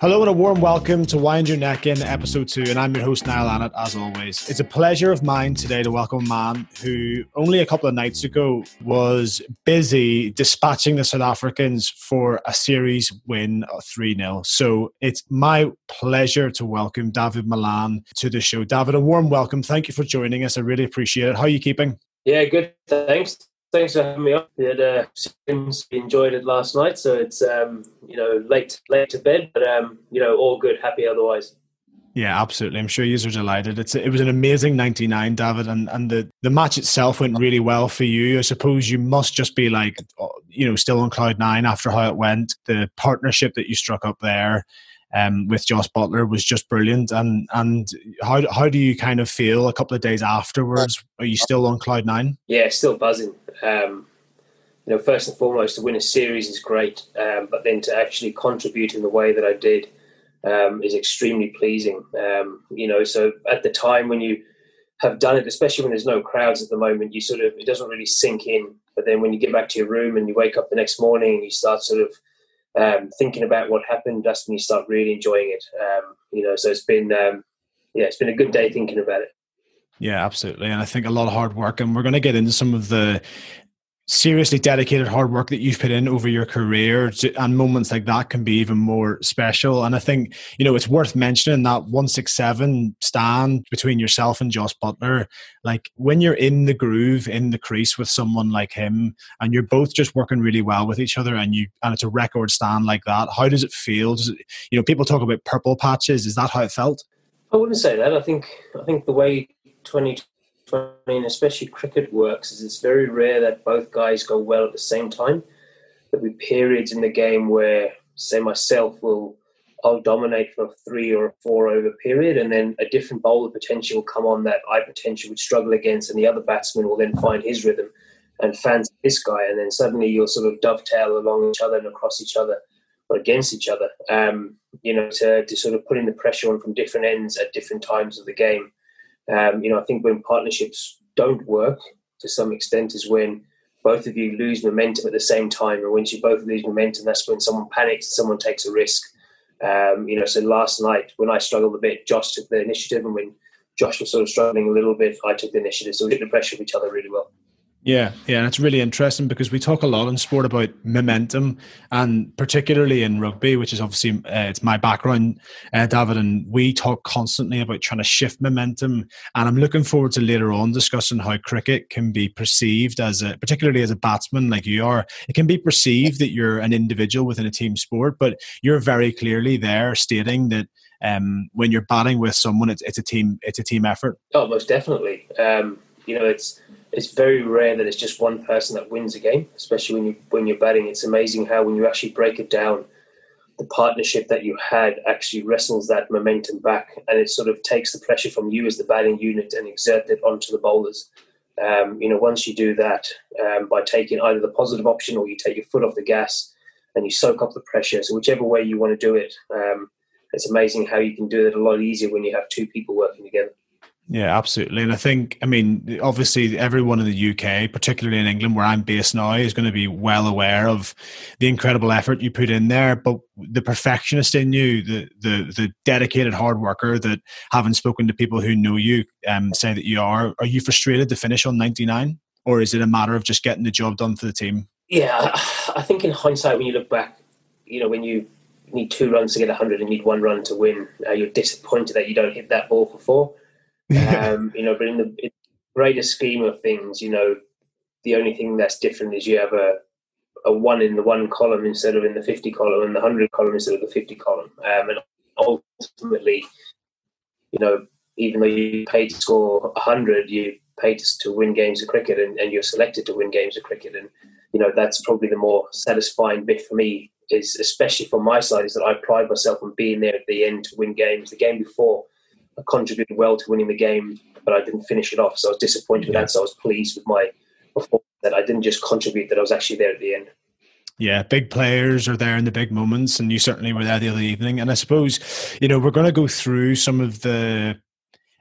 Hello and a warm welcome to Wind Your Neck In, episode two, and I'm your host, Niall Annett, as always. It's a pleasure of mine today to welcome a man who only a couple of nights ago was busy dispatching the South Africans for a series win 3 0. So it's my pleasure to welcome Dawid Malan to the show. David, a warm welcome. Thank you for joining us. I really appreciate it. How are you keeping? Yeah, good. Thanks thanks for having me. We had uh, enjoyed it last night, so it's um, you know late late to bed, but um, you know all good, happy otherwise. Yeah, absolutely. I'm sure you are delighted. It's it was an amazing 99, David, and and the the match itself went really well for you. I suppose you must just be like you know still on cloud nine after how it went. The partnership that you struck up there um, with Jos Buttler was just brilliant. And and how how do you kind of feel a couple of days afterwards? Are you still on cloud nine? Yeah, still buzzing. Um, you know, first and foremost, to win a series is great, um, but then to actually contribute in the way that I did um, is extremely pleasing. Um, you know, so at the time when you have done it, especially when there's no crowds at the moment, you sort of it doesn't really sink in. But then when you get back to your room and you wake up the next morning and you start sort of um, thinking about what happened, that's when you start really enjoying it. Um, you know, so it's been um, yeah, it's been a good day thinking about it. Yeah, absolutely, and I think a lot of hard work, and we're going to get into some of the seriously dedicated hard work that you've put in over your career and moments like that can be even more special. And i think you know it's worth mentioning that 167 stand between yourself and Jos Buttler like when you're in the groove in the crease with someone like him and you're both just working really well with each other and you and it's a record stand like that how does it feel? Does it, you know people talk about purple patches. Is that how it felt? I wouldn't say that. I think i think the way 20 and especially cricket works is it's very rare that both guys go well at the same time. There'll be periods in the game where, say, myself will I'll dominate for a three or a four over period, and then a different bowler potential will come on that I potentially would struggle against, and the other batsman will then find his rhythm and fancy this guy, and then suddenly you'll sort of dovetail along each other and across each other or against each other. Um, you know, to, to sort of putting the pressure on from different ends at different times of the game. Um, you know, I think when partnerships don't work to some extent is when both of you lose momentum at the same time. And once you both lose momentum, that's when someone panics, someone takes a risk. Um, you know, so last night when I struggled a bit, Josh took the initiative, and when Josh was sort of struggling a little bit, I took the initiative. So we hit the pressure of each other really well. Yeah, yeah, and it's really interesting because we talk a lot in sport about momentum, and particularly in rugby, which is obviously uh, it's my background, uh, Dawid, and we talk constantly about trying to shift momentum. And I'm looking forward to later on discussing how cricket can be perceived as a, particularly as a batsman like you are, it can be perceived that you're an individual within a team sport, but you're very clearly there stating that um, when you're batting with someone, it's, it's a team, it's a team effort. Oh, most definitely. Um, you know, it's it's very rare that it's just one person that wins a game, especially when you when you're batting. It's amazing how when you actually break it down, the partnership that you had actually wrestles that momentum back, and it sort of takes the pressure from you as the batting unit and exerts it onto the bowlers. Um, you know, once you do that um, by taking either the positive option or you take your foot off the gas and you soak up the pressure. So whichever way you want to do it, um, it's amazing how you can do it a lot easier when you have two people working together. Yeah, absolutely. And I think, I mean, obviously, everyone in the UK, particularly in England, where I'm based now, is going to be well aware of the incredible effort you put in there. But the perfectionist in you, the the the dedicated hard worker that, having spoken to people who know you, um, say that you are. Are you frustrated to finish on 99, or is it a matter of just getting the job done for the team? Yeah, I think in hindsight, when you look back, you know, when you need two runs to get 100 and need one run to win, uh, you're disappointed that you don't hit that ball for four um, you know, but in the, in greater scheme of things, you know, the only thing that's different is you have a a one in the one column instead of in the 50 column and the 100 column instead of the 50 column. Um, and ultimately, you know, even though you pay to score 100, you pay to, to win games of cricket and, and, you're selected to win games of cricket. And, you know, that's probably the more satisfying bit for me is especially from my side is that I pride myself on being there at the end to win games. The game before, I contributed well to winning the game, but I didn't finish it off. So I was disappointed with that. So I was pleased with my performance that I didn't just contribute, that I was actually there at the end. Yeah, big players are there in the big moments, and you certainly were there the other evening. And I suppose, you know, we're going to go through some of the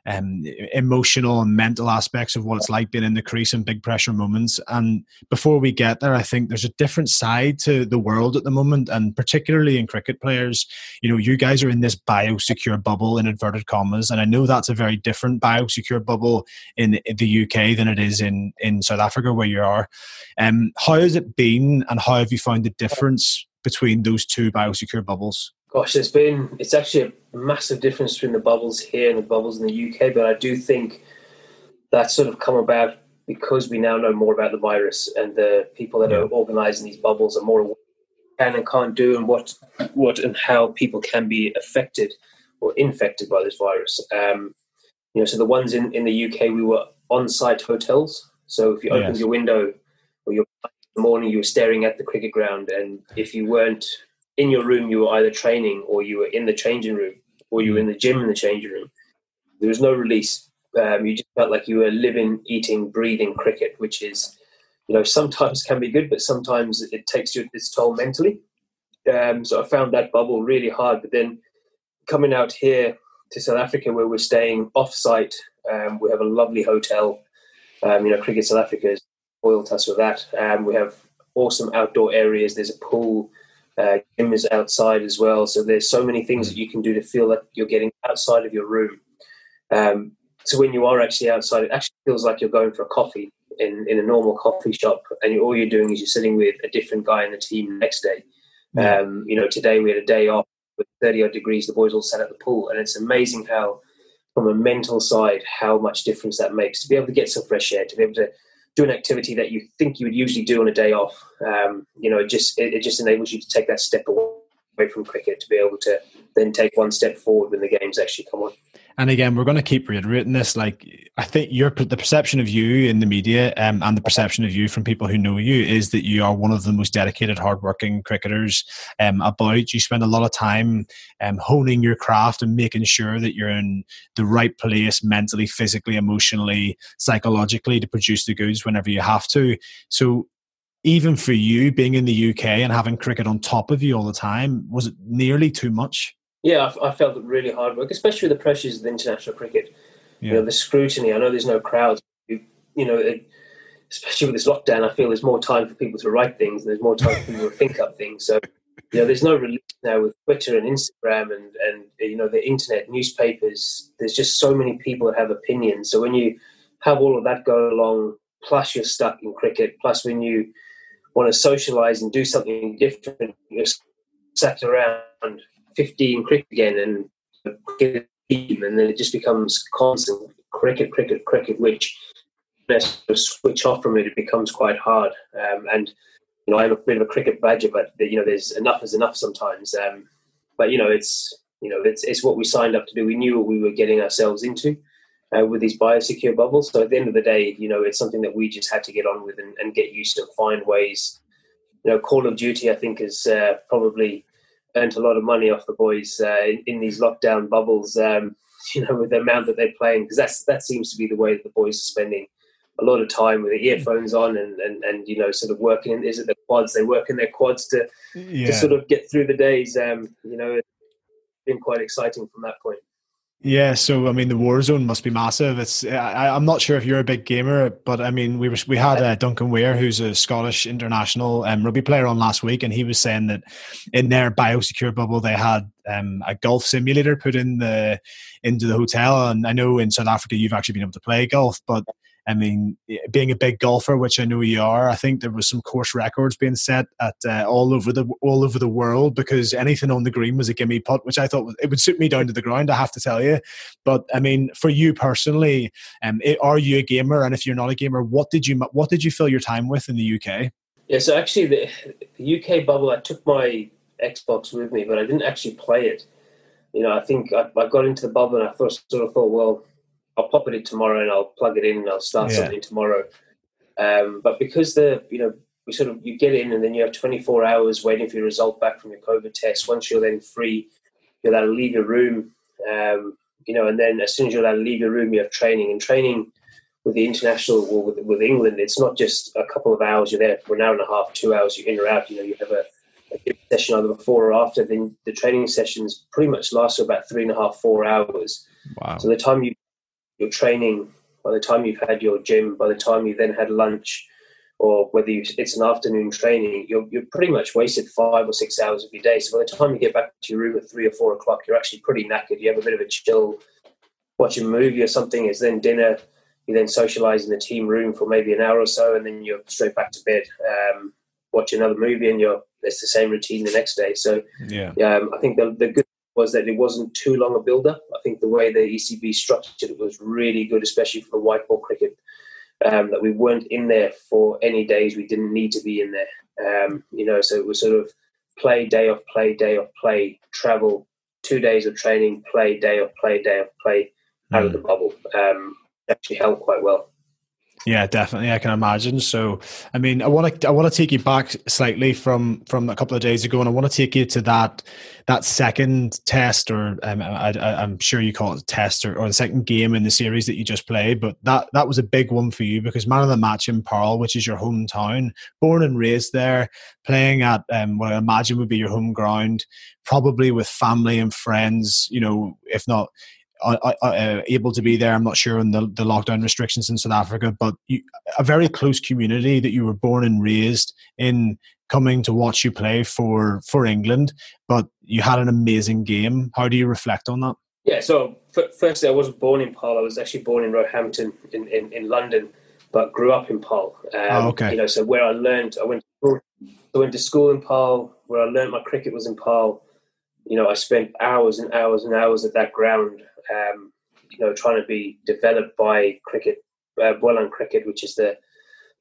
um, emotional and mental aspects of what it's like being in the crease in big pressure moments. And before we get there, I think there's a different side to the world at the moment, and particularly in cricket players. You know, you guys are in this biosecure bubble in inverted commas, and I know that's a very different biosecure bubble in the UK than it is in in South Africa where you are. Um, how has it been, and how have you found the difference between those two biosecure bubbles? Gosh, there's been it's actually a massive difference between the bubbles here and the bubbles in the UK, but I do think that's sort of come about because we now know more about the virus and the people that are organising these bubbles are more aware can and can't do and what what and how people can be affected or infected by this virus. Um, you know, so the ones in, in the UK we were on-site hotels. So if you opened yes. your window or your in the morning, you were staring at the cricket ground, and if you weren't in your room, you were either training or you were in the changing room or you were in the gym in the changing room. There was no release. Um, you just felt like you were living, eating, breathing cricket, which is, you know, sometimes can be good, but sometimes it takes you its toll mentally. Um, so I found that bubble really hard. But then coming out here to South Africa, where we're staying off-site, um, we have a lovely hotel. Um, you know, Cricket South Africa has spoiled us with that. Um, we have awesome outdoor areas. There's a pool uh, gym is outside as well. So there's so many things that you can do to feel that you're getting outside of your room. Um, so when you are actually outside, it actually feels like you're going for a coffee in, in a normal coffee shop, and all you're doing is you're sitting with a different guy in the team next day. Um, you know, today we had a day off with 30 odd degrees. The boys all sat at the pool, and it's amazing how, from a mental side, how much difference that makes to be able to get some fresh air, to be able to do an activity that you think you would usually do on a day off. Um, you know, it just it, it, just enables you to take that step away from cricket to be able to then take one step forward when the games actually come on and again we're going to keep reiterating this like i think your the perception of you in the media um, and the perception of you from people who know you is that you are one of the most dedicated hardworking cricketers um, about you. Spend a lot of time um, honing your craft and making sure that you're in the right place mentally physically emotionally psychologically to produce the goods whenever you have to. So even for you being in the uk and having cricket on top of you all the time was it nearly too much yeah, I, I felt it really hard work, especially with the pressures of international cricket. Yeah. You know, the scrutiny. I know there's no crowds. You, you know, it, especially with this lockdown, I feel there's more time for people to write things and there's more time for people to think up things. So, you know, there's no release now with Twitter and Instagram and, and, you know, the internet, newspapers. There's just so many people that have opinions. So when you have all of that go along, plus you're stuck in cricket, plus when you want to socialize and do something different, you're sat around 15 cricket again and and then it just becomes constant cricket, cricket, cricket, which switch off from it, it becomes quite hard. Um, and you know, I'm a bit of a cricket badger, but you know, there's enough is enough sometimes. Um, but you know, it's you know, it's it's what we signed up to do. We knew what we were getting ourselves into uh, with these biosecure bubbles. So at the end of the day, you know, it's something that we just had to get on with and, and get used to, find ways. You know, Call of Duty, I think, is uh, probably earned a lot of money off the boys uh, in, in, these lockdown bubbles. Um, you know, with the amount that they're playing, because that's that seems to be the way that the boys are spending a lot of time with the earphones on and, and, and you know sort of working is it the quads they work in their quads to yeah. to sort of get through the days um you know it's been quite exciting from that point yeah, so I mean, the war zone must be massive. It's I, am not sure if you're a big gamer, but I mean, we were we had uh, Duncan Weir, who's a Scottish international um, rugby player, on last week, and he was saying that in their biosecure bubble they had um, a golf simulator put in the into the hotel. And I know in South Africa you've actually been able to play golf, but I mean, being a big golfer, which I know you are, I think there was some course records being set at uh, all over the all over the world because anything on the green was a gimme putt, which I thought it would suit me down to the ground. I have to tell you, but I mean, for you personally, um, it, are you a gamer? And if you're not a gamer, what did you what did you fill your time with in the UK? Yeah, so actually, the, the UK bubble, I took my Xbox with me, but I didn't actually play it. You know, I think I, I got into the bubble and I first sort of thought, well I'll pop it in tomorrow and I'll plug it in and I'll start yeah. something tomorrow. Um, but because the you know we sort of you get in and then you have 24 hours waiting for your result back from your COVID test. Once you're then free, you're allowed to leave your room. Um, you know, and then as soon as you're allowed to leave your room, you have training and training with the international or with, with England. It's not just a couple of hours. You're there for an hour and a half, two hours. You're in or out. You know, you have a, a session either before or after. Then the training sessions pretty much last for about three and a half, four hours. Wow. So the time you you're training, by the time you've had your gym, by the time you then had lunch, or whether you, it's an afternoon training, you're, you're pretty much wasted five or six hours of your day. So by the time you get back to your room at three or four o'clock, you're actually pretty knackered. You have a bit of a chill, watch a movie or something. It's then dinner. You then socialise in the team room for maybe an hour or so, and then you're straight back to bed. Um, watch another movie, and you're it's the same routine the next day. So yeah, um, I think the, the good was that it wasn't too long a build up. I think the way the ECB structured it was really good, especially for the white ball cricket um, that we weren't in there for any days we didn't need to be in there. Um, you know, so it was sort of play, day off play, day off play, travel, two days of training, play, day off play, day off play, out mm. of the bubble. Um, actually held quite well. Yeah, definitely. I can imagine. So, I mean, I want to I want to take you back slightly from from a couple of days ago, and I want to take you to that that second test, or um, I, am sure you call it test, or, or the second game in the series that you just played. But that that was a big one for you because man of the match in Paarl, which is your hometown, born and raised there, playing at um, what I imagine would be your home ground, probably with family and friends. You know, if not uh, uh, able to be there. I'm not sure on the, the lockdown restrictions in South Africa, but you, a very close community that you were born and raised in, coming to watch you play for for England. But you had an amazing game. How do you reflect on that? Yeah. So f- firstly, I wasn't born in Paarl. I was actually born in Roehampton in, in, in London, but grew up in Paarl. Um, oh, okay. You know, so where I learned, I went. To school, I went to school in Paarl. Where I learned my cricket was in Paarl. You know, I spent hours and hours and hours at that ground um, you know, trying to be developed by cricket, uh, Boland Cricket, which is the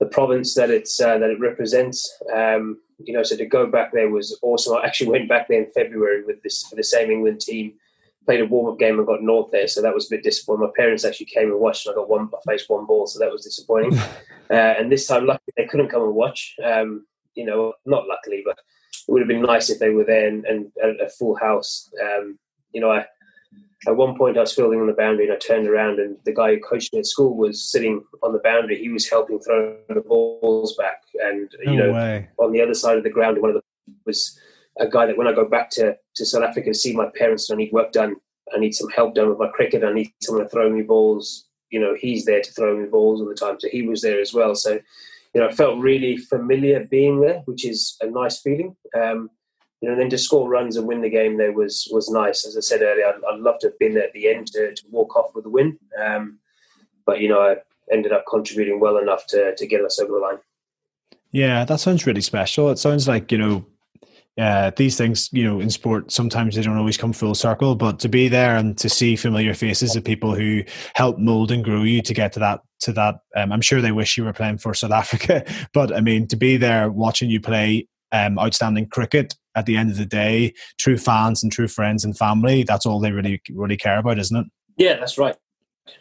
the province that it's uh, that it represents. Um, you know, so to go back there was awesome. I actually went back there in February with this for the same England team. Played a warm up game and got naught there, so that was a bit disappointing. My parents actually came and watched, and I got one. I faced one ball, so that was disappointing. uh, and this time, luckily, they couldn't come and watch. Um, you know, not luckily, but it would have been nice if they were there and, and a full house. Um, you know, I at one point I was fielding on the boundary and I turned around and the guy who coached me at school was sitting on the boundary. He was helping throw the balls back, and no you know, way. on the other side of the ground, one of the was a guy that when I go back to, to South Africa to see my parents and I need work done, I need some help done with my cricket, I need someone to throw me balls. You know, he's there to throw me balls all the time, so he was there as well. So, you know, I felt really familiar being there, which is a nice feeling. Um, you know, and then to score runs and win the game there was was nice. As I said earlier, I'd, I'd love to have been there at the end to, to walk off with a win, um, but you know, I ended up contributing well enough to to get us over the line. Yeah, that sounds really special. It sounds like you know uh, these things, you know, in sport, sometimes they don't always come full circle, but to be there and to see familiar faces of people who help mold and grow you to get to that, to that, um, I'm sure they wish you were playing for South Africa, but I mean, to be there watching you play um, outstanding cricket at the end of the day, true fans and true friends and family, that's all they really, really care about, isn't it? Yeah, that's right.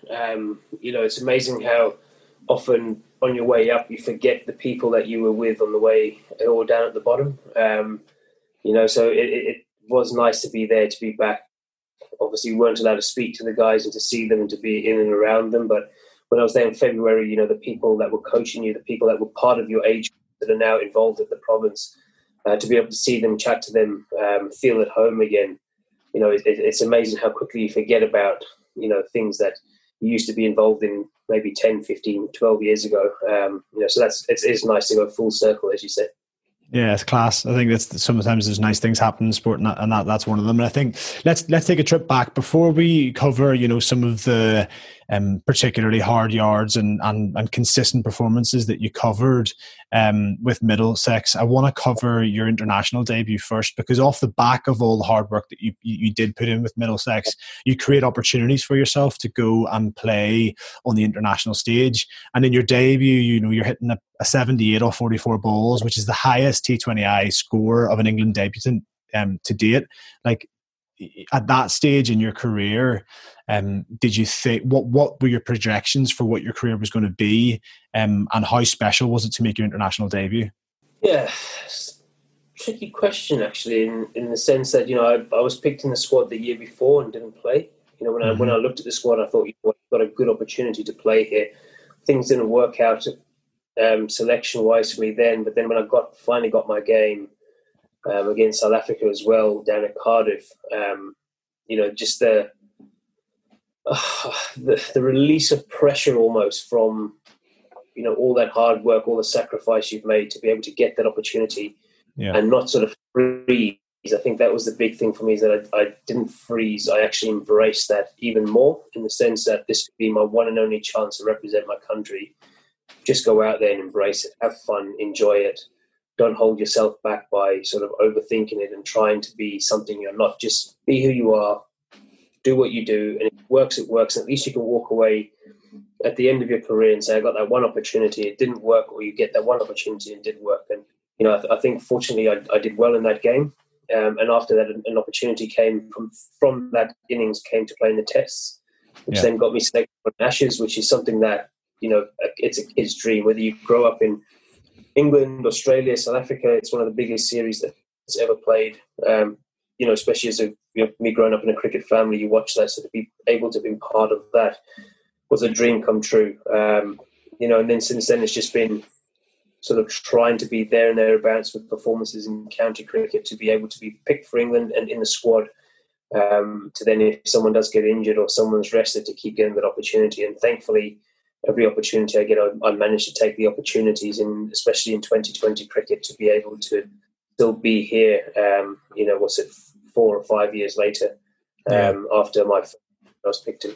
Um, you know, it's amazing how often on your way up you forget the people that you were with on the way or down at the bottom. Um, you know, so it, it, was nice to be there, to be back. Obviously, we weren't allowed to speak to the guys and to see them and to be in and around them. But when I was there in February, you know, the people that were coaching you, the people that were part of your age that are now involved at the province, uh, to be able to see them, chat to them, um, feel at home again. You know, it, it's amazing how quickly you forget about, you know, things that you used to be involved in maybe 10, 15, 12 years ago. Um, you know, so that's, it's, it's nice to go full circle, as you said. Yeah, it's class. I think that's sometimes there's nice things happen in sport, and, that, and that, that's one of them. And I think let's let's take a trip back before we cover, you know, some of the um, particularly hard yards and, and, and consistent performances that you covered um, with Middlesex. I want to cover your international debut first because off the back of all the hard work that you, you did put in with Middlesex, you create opportunities for yourself to go and play on the international stage. And in your debut, you know, you're hitting a, a 78 off 44 balls, which is the highest T20I score of an England debutant um, to date. Like at that stage in your career, um, did you think what what were your projections for what your career was going to be, um, and how special was it to make your international debut? Yeah, tricky question actually, in in the sense that you know I, I was picked in the squad the year before and didn't play. You know when mm-hmm. I when I looked at the squad, I thought you know, got a good opportunity to play here. Things didn't work out um, selection wise for me then, but then when I got finally got my game um, against South Africa as well down at Cardiff. Um, you know, just the uh, the, the release of pressure almost from you know all that hard work, all the sacrifice you've made to be able to get that opportunity, yeah. and not sort of freeze. I think that was the big thing for me is that I, I, didn't freeze. I actually embraced that even more in the sense that this could be my one and only chance to represent my country. Just go out there and embrace it, have fun, enjoy it. Don't hold yourself back by sort of overthinking it and trying to be something you're not. Just be who you are, do what you do, and if it works, it works. And at least you can walk away at the end of your career and say, I got that one opportunity, it didn't work, or you get that one opportunity and did work. And, you know, I, th- I think fortunately I, I, did well in that game. Um, and after that, an, an, opportunity came from, from that innings came to play in the tests, which yeah. then got me selected for Ashes, which is something that, you know, it's a kid's dream. Whether you grow up in England, Australia, South Africa, it's one of the biggest series that's ever played. Um, you know, especially as a, you know, me growing up in a cricket family, you watch that, so to be able to be part of that was a dream come true. Um, you know, and then since then it's just been sort of trying to be there and thereabouts with performances in county cricket to be able to be picked for England and in the squad. Um, to then, if someone does get injured or someone's rested, to keep getting that opportunity. And thankfully, every opportunity I get, I, I manage to take the opportunities, in especially in 2020 cricket, to be able to still be here. Um, you know, what's it, four or five years later um, yeah. after my I was picked in.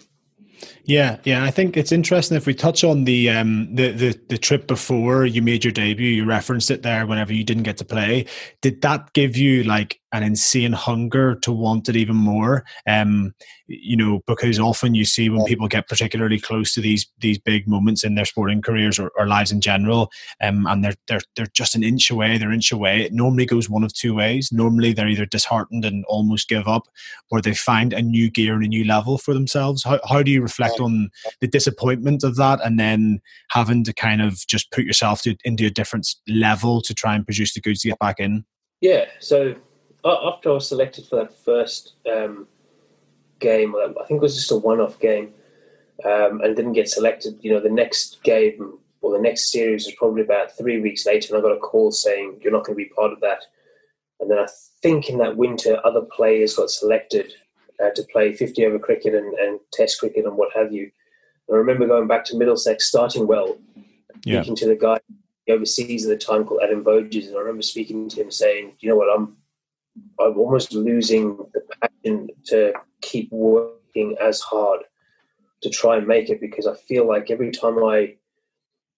Yeah, yeah. I think it's interesting if we touch on the um the, the the trip before you made your debut. You referenced it there. Whenever you didn't get to play, did that give you like an insane hunger to want it even more. Um, you know, because often you see when people get particularly close to these these big moments in their sporting careers or, or lives in general, um, and they're they're they're just an inch away, they're inch away. It normally goes one of two ways. Normally they're either disheartened and almost give up, or they find a new gear and a new level for themselves. How how do you reflect on the disappointment of that, and then having to kind of just put yourself to, into a different level to try and produce the goods to get back in? Yeah, so after I was selected for that first um, game, I think it was just a one-off game, um, and didn't get selected. You know, the next game or the next series was probably about three weeks later, and I got a call saying you're not going to be part of that. And then I think in that winter, other players got selected uh, to play 50 over cricket and, and, Test cricket and what have you. And I remember going back to Middlesex, starting well, yeah. speaking to the guy overseas at the time called Adam Voges, and I remember speaking to him saying, "You know what? I'm I'm almost losing the passion to keep working as hard to try and make it because I feel like every time I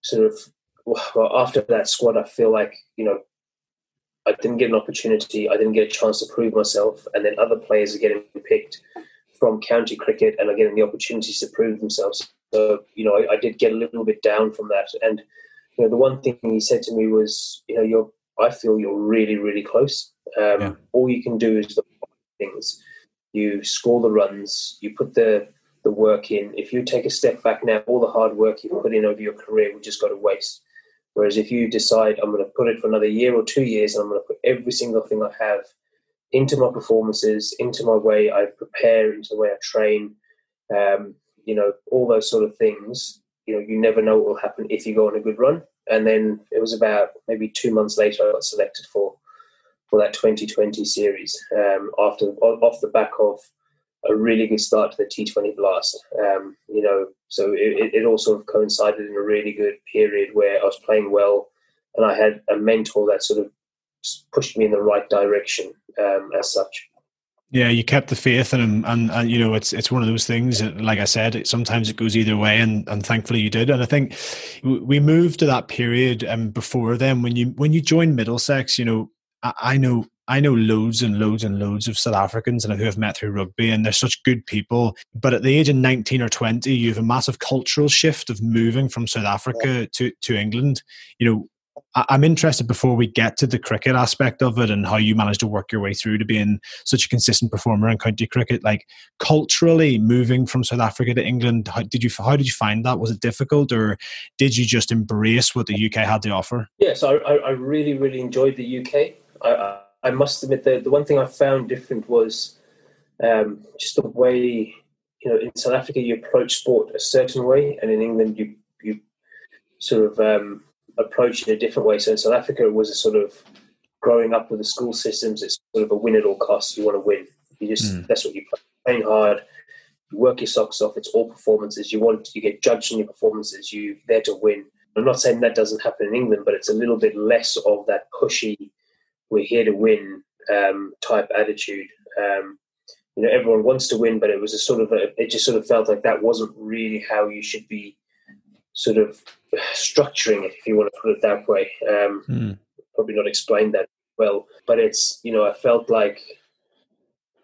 sort of well, after that squad, I feel like you know I didn't get an opportunity, I didn't get a chance to prove myself, and then other players are getting picked from county cricket and are getting the opportunities to prove themselves. So you know, I, I did get a little bit down from that, and you know, the one thing he said to me was, you know, you're I feel you're really, really close. Um, yeah. All you can do is the things. You score the runs. You put the the work in. If you take a step back now, all the hard work you put in over your career will just go to waste. Whereas if you decide I'm going to put it for another year or two years, and I'm going to put every single thing I have into my performances, into my way I prepare, into the way I train, um, you know, all those sort of things. You know, you never know what will happen if you go on a good run. And then it was about maybe two months later I got selected for for that 2020 series um, after off the back of a really good start to the T20 Blast. Um, you know, so it, it all sort of coincided in a really good period where I was playing well, and I had a mentor that sort of pushed me in the right direction um, as such. Yeah, you kept the faith him, and, and you know it's it's one of those things. Like I said, it, sometimes it goes either way, and, and thankfully you did. And I think we moved to that period, and um, before then, when you when you joined Middlesex, you know, I, know I know loads and loads and loads of South Africans and who have met through rugby, and they're such good people. But at the age of 19 or 20, you have a massive cultural shift of moving from South Africa to, to England. You know, I'm interested before we get to the cricket aspect of it and how you managed to work your way through to being such a consistent performer in county cricket. Like culturally, moving from South Africa to England, how did you how did you find that? Was it difficult, or did you just embrace what the UK had to offer? Yes, I, I really really enjoyed the UK. I, I must admit that the one thing I found different was um, just the way you know in South Africa you approach sport a certain way, and in England you you sort of um, approach it a different way. So in South Africa it was a sort of growing up with the school systems. It's sort of a win at all costs. You want to win. You just mm. that's what you play. Playing hard. you work your socks off. It's all performances. You want you get judged on your performances. You're there to win. I'm not saying that doesn't happen in England, but it's a little bit less of that pushy, we're here to win um, type attitude. Um, you know, everyone wants to win, but it was a sort of a, it just sort of felt like that wasn't really how you should be sort of structuring it, if you want to put it that way. Um, mm. Probably not explained that well, but it's, you know, I felt like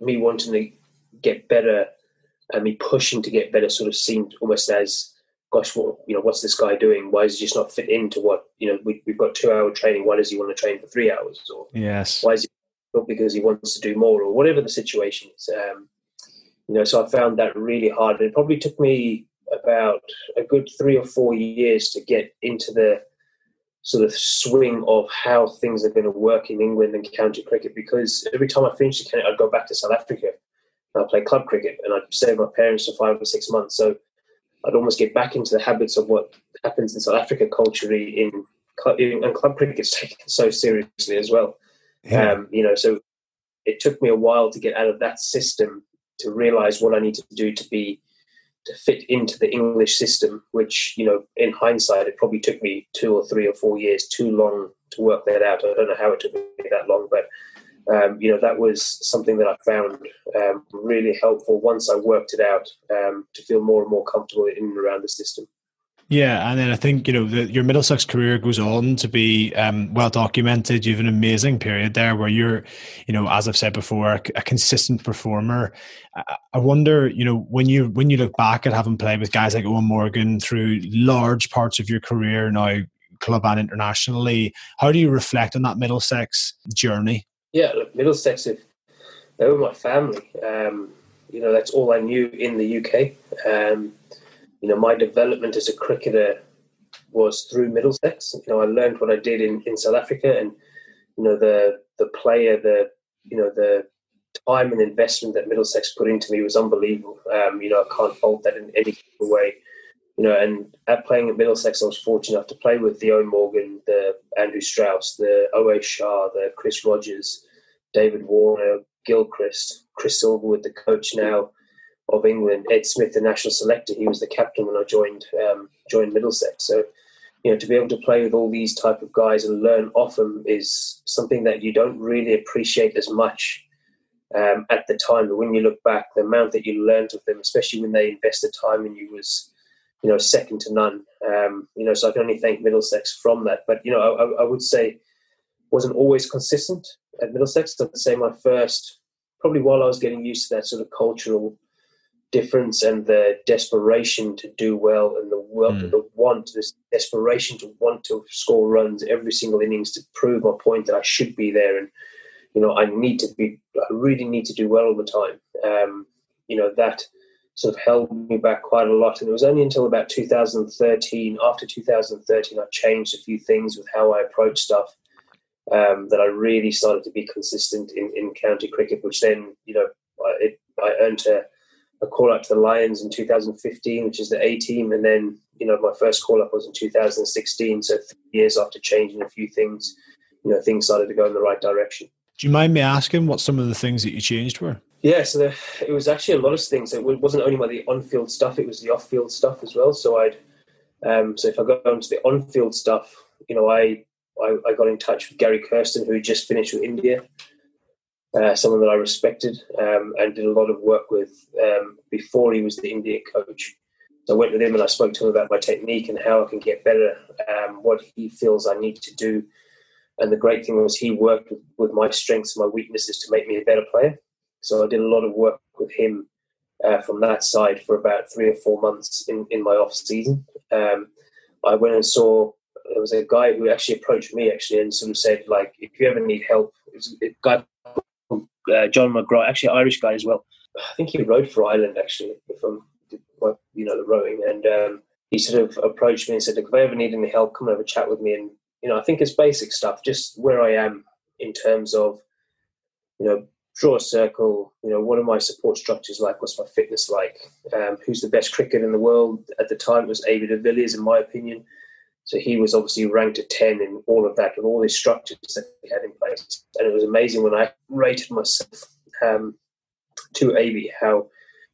me wanting to get better and me pushing to get better sort of seemed almost as gosh, what you know, what's this guy doing? Why does he just not fit into what you know? We, have got two hour training. Why does he want to train for three hours? Or yes, why is he not because he wants to do more, or whatever the situation is? Um, you know, so I found that really hard. It probably took me about a good three or four years to get into the sort of swing of how things are going to work in England and county cricket because every time I finished the county, I'd go back to South Africa and I'd play club cricket and I'd stay with my parents for five or six months. So I'd almost get back into the habits of what happens in South Africa culturally in, in and club cricket is taken so seriously as well. Yeah. Um, you know, so it took me a while to get out of that system to realize what I needed to do to be to fit into the English system, which, you know, in hindsight, it probably took me two or three or four years too long to work that out. I don't know how it took me that long, but, um, you know, that was something that I found um, really helpful once I worked it out um, to feel more and more comfortable in and around the system. Yeah, and then I think you know the, your Middlesex career goes on to be um, well documented. You have an amazing period there where you're, you know, as I've said before, a, a consistent performer. I, I, wonder, you know, when you when you look back at having played with guys like Eoin Morgan through large parts of your career now, club and internationally, how do you reflect on that Middlesex journey? Yeah, look, Middlesex, they were my family. Um, you know, that's all I knew in the UK. Um, you know, my development as a cricketer was through Middlesex. You know, I learned what I did in, in South Africa, and you know, the the player, the you know, the time and investment that Middlesex put into me was unbelievable. Um, you know, I can't fault that in any way. You know, and at playing at Middlesex, I was fortunate enough to play with the Eoin Morgan, the Andrew Strauss, the Owais Shah, the Chris Rogers, David Warner, Gilchrist, Chris Silverwood, the coach now, of England, Ed Smith, the national selector, he was the captain when I joined um, joined Middlesex. So, you know, to be able to play with all these type of guys and learn off them is something that you don't really appreciate as much um, at the time. But when you look back, the amount that you learned of them, especially when they invested time in you, was you know second to none. Um, you know, so I can only thank Middlesex from that. But you know, I, I would say wasn't always consistent at Middlesex. I'd say my first, probably while I was getting used to that sort of cultural difference and the desperation to do well and the mm. the want, this desperation to want to score runs every single innings to prove my point that I should be there and you know I need to be I really need to do well all the time. Um, you know that sort of held me back quite a lot and it was only until about 2013 after 2013 I changed a few things with how I approach stuff um, that I really started to be consistent in, in county cricket which then you know it, I earned a a call up to the Lions in 2015, which is the A team, and then you know my first call up was in 2016. So three years after changing a few things, you know things started to go in the right direction. Do you mind me asking what some of the things that you changed were? Yeah, so the, it was actually a lot of things. It wasn't only about the on-field stuff; it was the off-field stuff as well. So I'd um, so if I go into the on-field stuff, you know, I, I I got in touch with Gary Kirsten, who just finished with India uh, someone that I respected um, and did a lot of work with um, before he was the India coach. So I went with him and I spoke to him about my technique and how I can get better, um, what he feels I need to do. And the great thing was he worked with, with, my strengths and my weaknesses to make me a better player. So I did a lot of work with him uh, from that side for about three or four months in, in my off season. Um, I went and saw there was a guy who actually approached me actually and sort of said like if you ever need help, it's a guy uh, John McGrath, actually Irish guy as well. I think he rode for Ireland actually, from you know the rowing, and um, he sort of approached me and said, "If I ever need any help, come and have a chat with me." And you know, I think it's basic stuff, just where I am in terms of you know draw a circle. You know, what are my support structures like? What's my fitness like? Um, who's the best cricketer in the world at the time? It was AB de Villiers, in my opinion. So he was obviously ranked at 10 in all of that, with all these structures that he had in place. And it was amazing when I rated myself um, to AB how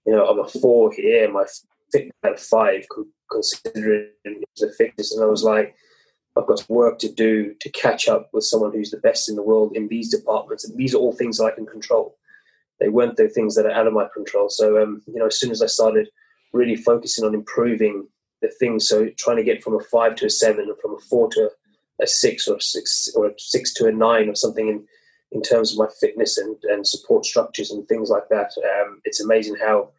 you know, I'm a four here, my fit at five, considering the fitness. And I was like, I've got work to do to catch up with someone who's the best in the world in these departments. And these are all things I can control. They weren't the things that are out of my control. So, um, you know, as soon as I started really focusing on improving the things, so trying to get from a five to a seven, and from a four to a six, or a six or a six to a nine, or something in in terms of my fitness and, and support structures and things like that. Um, it's amazing how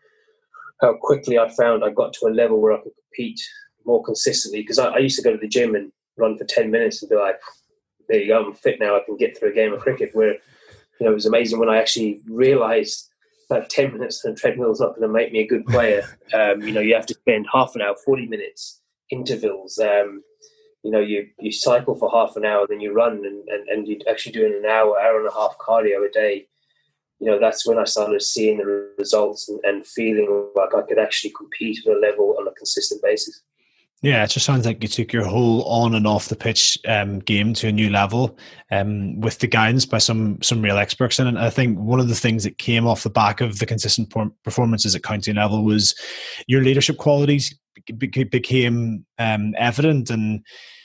how quickly I found I got to a level where I could compete more consistently because I, I, used to go to the gym and run for 10 minutes and be like, there you go, I'm fit now, I can get through a game of cricket. Where, you know, it was amazing when I actually realized that 10 minutes on a treadmill is not going to make me a good player. Um, you know, you have to spend half an hour, 40 minutes, intervals. Um, you know, you, you cycle for half an hour, then you run, and, and, and you're actually doing an hour, hour and a half cardio a day you know, that's when I started seeing the results and, and, feeling like I could actually compete at a level on a consistent basis. Yeah, it just sounds like you took your whole on and off the pitch um, game to a new level um, with the guidance by some some real experts. And I think one of the things that came off the back of the consistent performances at county level was your leadership qualities became um, evident and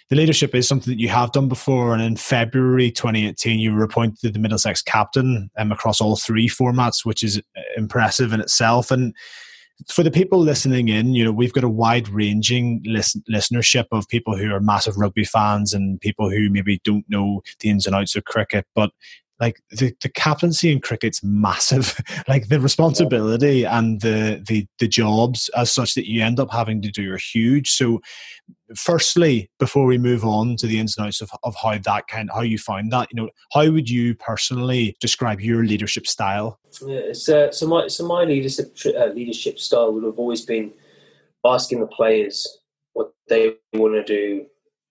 the leadership is something that you have done before. And in February 2018, you were appointed the Middlesex captain um, across all three formats, which is uh, impressive in itself. And for the people listening in, you know, we've got a wide ranging listen, listenership of people who are massive rugby fans and people who maybe don't know the ins and outs of cricket. But like the, the captaincy in cricket's massive. Like the responsibility and the, the the jobs as such that you end up having to do are huge. So firstly before we move on to the ins and outs of, of how that kind how you find that you know how would you personally describe your leadership style? Yeah so, so my so my leadership uh, leadership style would have always been asking the players what they want to do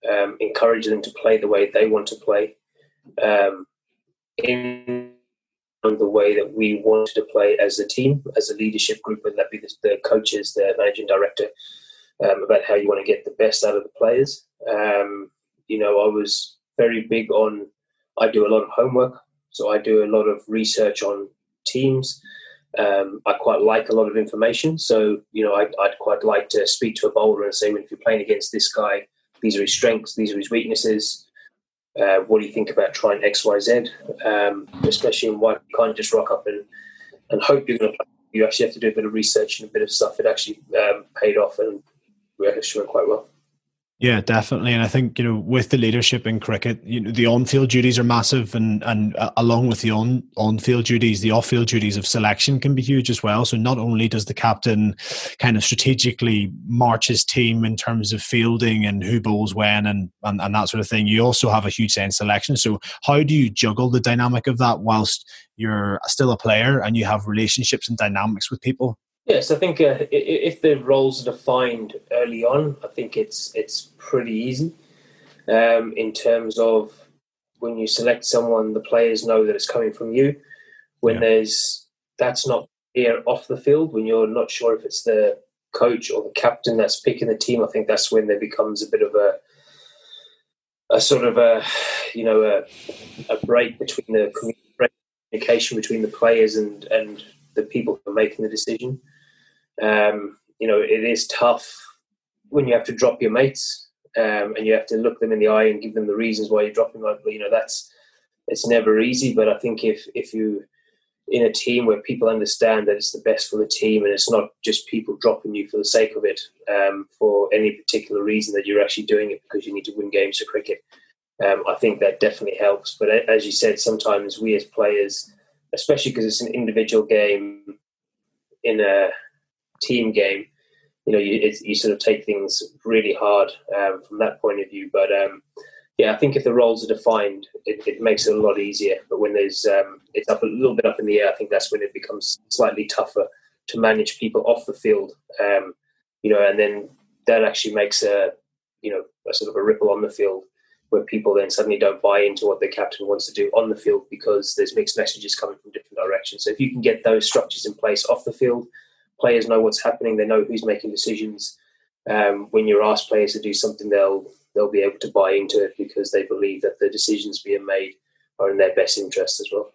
um, them to play the way they want to play. Um, in the way that we wanted to play as a team, as a leadership group, whether that be the, the coaches, the managing director, um, about how you want to get the best out of the players. Um, you know, I was very big on, I do a lot of homework, so I do a lot of research on teams. Um, I quite like a lot of information, so you know, I'd, I'd quite like to speak to a bowler and say, well, if you're playing against this guy, these are his strengths, these are his weaknesses uh, what do you think about trying X, Y, Z? Um, especially in white, you can't just rock up and, and hope you're going to play. You actually have to do a bit of research and a bit of stuff. It actually um, paid off and we actually went quite well. Yeah, definitely, and I think you know with the leadership in cricket, you know the on-field duties are massive, and and uh, along with the on on-field duties, the off-field duties of selection can be huge as well. So not only does the captain kind of strategically march his team in terms of fielding and who bowls when and and, and that sort of thing, you also have a huge sense selection. So how do you juggle the dynamic of that whilst you're still a player and you have relationships and dynamics with people? Yes, I think uh, if the roles are defined early on, I think it's it's pretty easy. Um, in terms of when you select someone, the players know that it's coming from you. When yeah. there's that's not here off the field, when you're not sure if it's the coach or the captain that's picking the team, I think that's when there becomes a bit of a a sort of a you know a, a break between the communication between the players and and the people who are making the decision. Um, you know, it is tough when you have to drop your mates um, and you have to look them in the eye and give them the reasons why you're dropping them. You know, that's it's never easy. But I think if if you in a team where people understand that it's the best for the team and it's not just people dropping you for the sake of it um, for any particular reason that you're actually doing it because you need to win games of cricket. Um, I think that definitely helps. But as you said, sometimes we as players, especially because it's an individual game in a team game, you know, you, you sort of take things really hard um, from that point of view. But um, yeah, I think if the roles are defined, it, it makes it a lot easier. But when there's um, it's up a little bit up in the air, I think that's when it becomes slightly tougher to manage people off the field. Um, you know, and then that actually makes a you know a sort of a ripple on the field where people then suddenly don't buy into what the captain wants to do on the field because there's mixed messages coming from different directions. So if you can get those structures in place off the field, players know what's happening. They know who's making decisions. Um, when you ask players to do something, they'll they'll be able to buy into it because they believe that the decisions being made are in their best interest as well.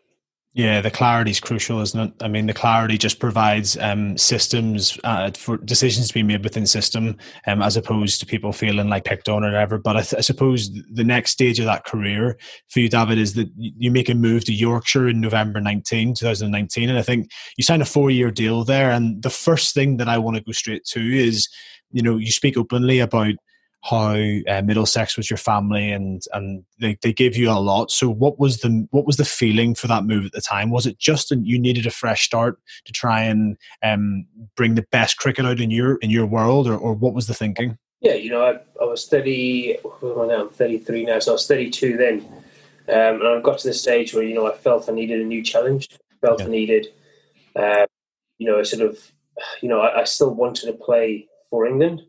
Yeah, the clarity is crucial, isn't it? I mean, the clarity just provides um, systems uh, for decisions to be made within system, um, as opposed to people feeling like picked on or whatever. But I, th- I, suppose the next stage of that career for you, David, is that you make a move to Yorkshire in November 19, 2019. And I think you sign a four year deal there. And the first thing that I want to go straight to is, you know, you speak openly about how uh, Middlesex was your family and and they, they gave you a lot. So what was the what was the feeling for that move at the time? Was it just that you needed a fresh start to try and um, bring the best cricket out in your in your world, or, or what was the thinking? Yeah, you know, I, I was thirty. What am I now? I'm thirty three now, so I was thirty two then, um, and I got to the stage where you know I felt I needed a new challenge. I felt yeah. I needed, uh, you know, a sort of, you know, I, I still wanted to play for England.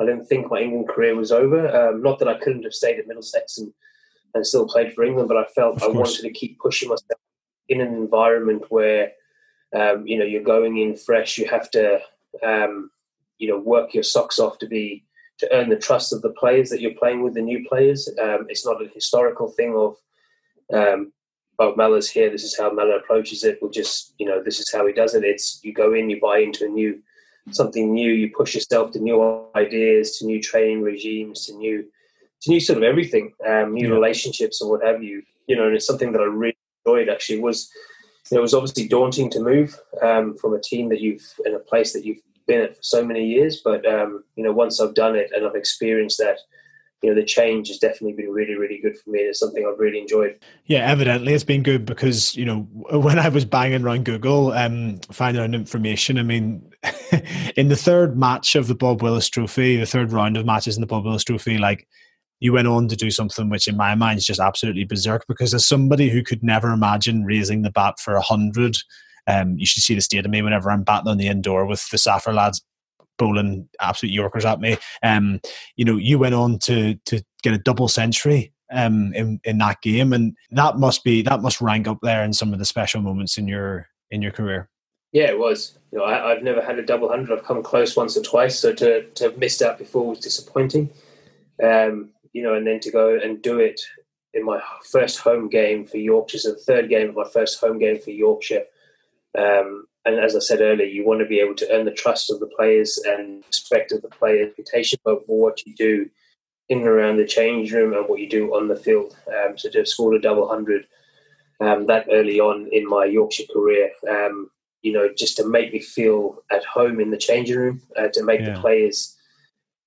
I didn't think my England career was over. Um, not that I couldn't have stayed at Middlesex and, and still played for England, but I felt I wanted to keep pushing myself in an environment where um, you know you're going in fresh. You have to um, you know work your socks off to be to earn the trust of the players that you're playing with, the new players. Um, it's not a historical thing of um, oh Malan's here. This is how Mellor approaches it. We'll just you know this is how he does it. It's you go in, you buy into a new something new. You push yourself to new ideas, to new training regimes, to new to new sort of everything, um, new yeah. relationships and what have you. You know, and it's something that I really enjoyed. Actually, was you know, it was obviously daunting to move um, from a team that you've in a place that you've been at for so many years. But um, you know, once I've done it and I've experienced that, you know the change has definitely been really really good for me. It's something i've really enjoyed. Yeah evidently it's been good because you know when i was banging around google um finding out information i mean in the third match of the bob willis trophy the third round of matches in the bob willis trophy like you went on to do something which in my mind is just absolutely berserk because as somebody who could never imagine raising the bat for a hundred um, you should see the state of me whenever I'm batting on the indoor with the Safar lads bowling absolute yorkers at me. Um, you know, you went on to to get a double century um, in in that game, and that must be that must rank up there in some of the special moments in your in your career. Yeah, it was. You know, I, have never had a double hundred. I've come close once or twice, so to to have missed out before was disappointing. Um, you know, and then to go and do it in my first home game for Yorkshire, so the third game of my first home game for Yorkshire. Um, and as I said earlier, you want to be able to earn the trust of the players and respect of the player reputation for what you do in and around the change room and what you do on the field. Um, so to have scored a double hundred um, that early on in my Yorkshire career, um, you know, just to make me feel at home in the changing room, uh, to make yeah. the players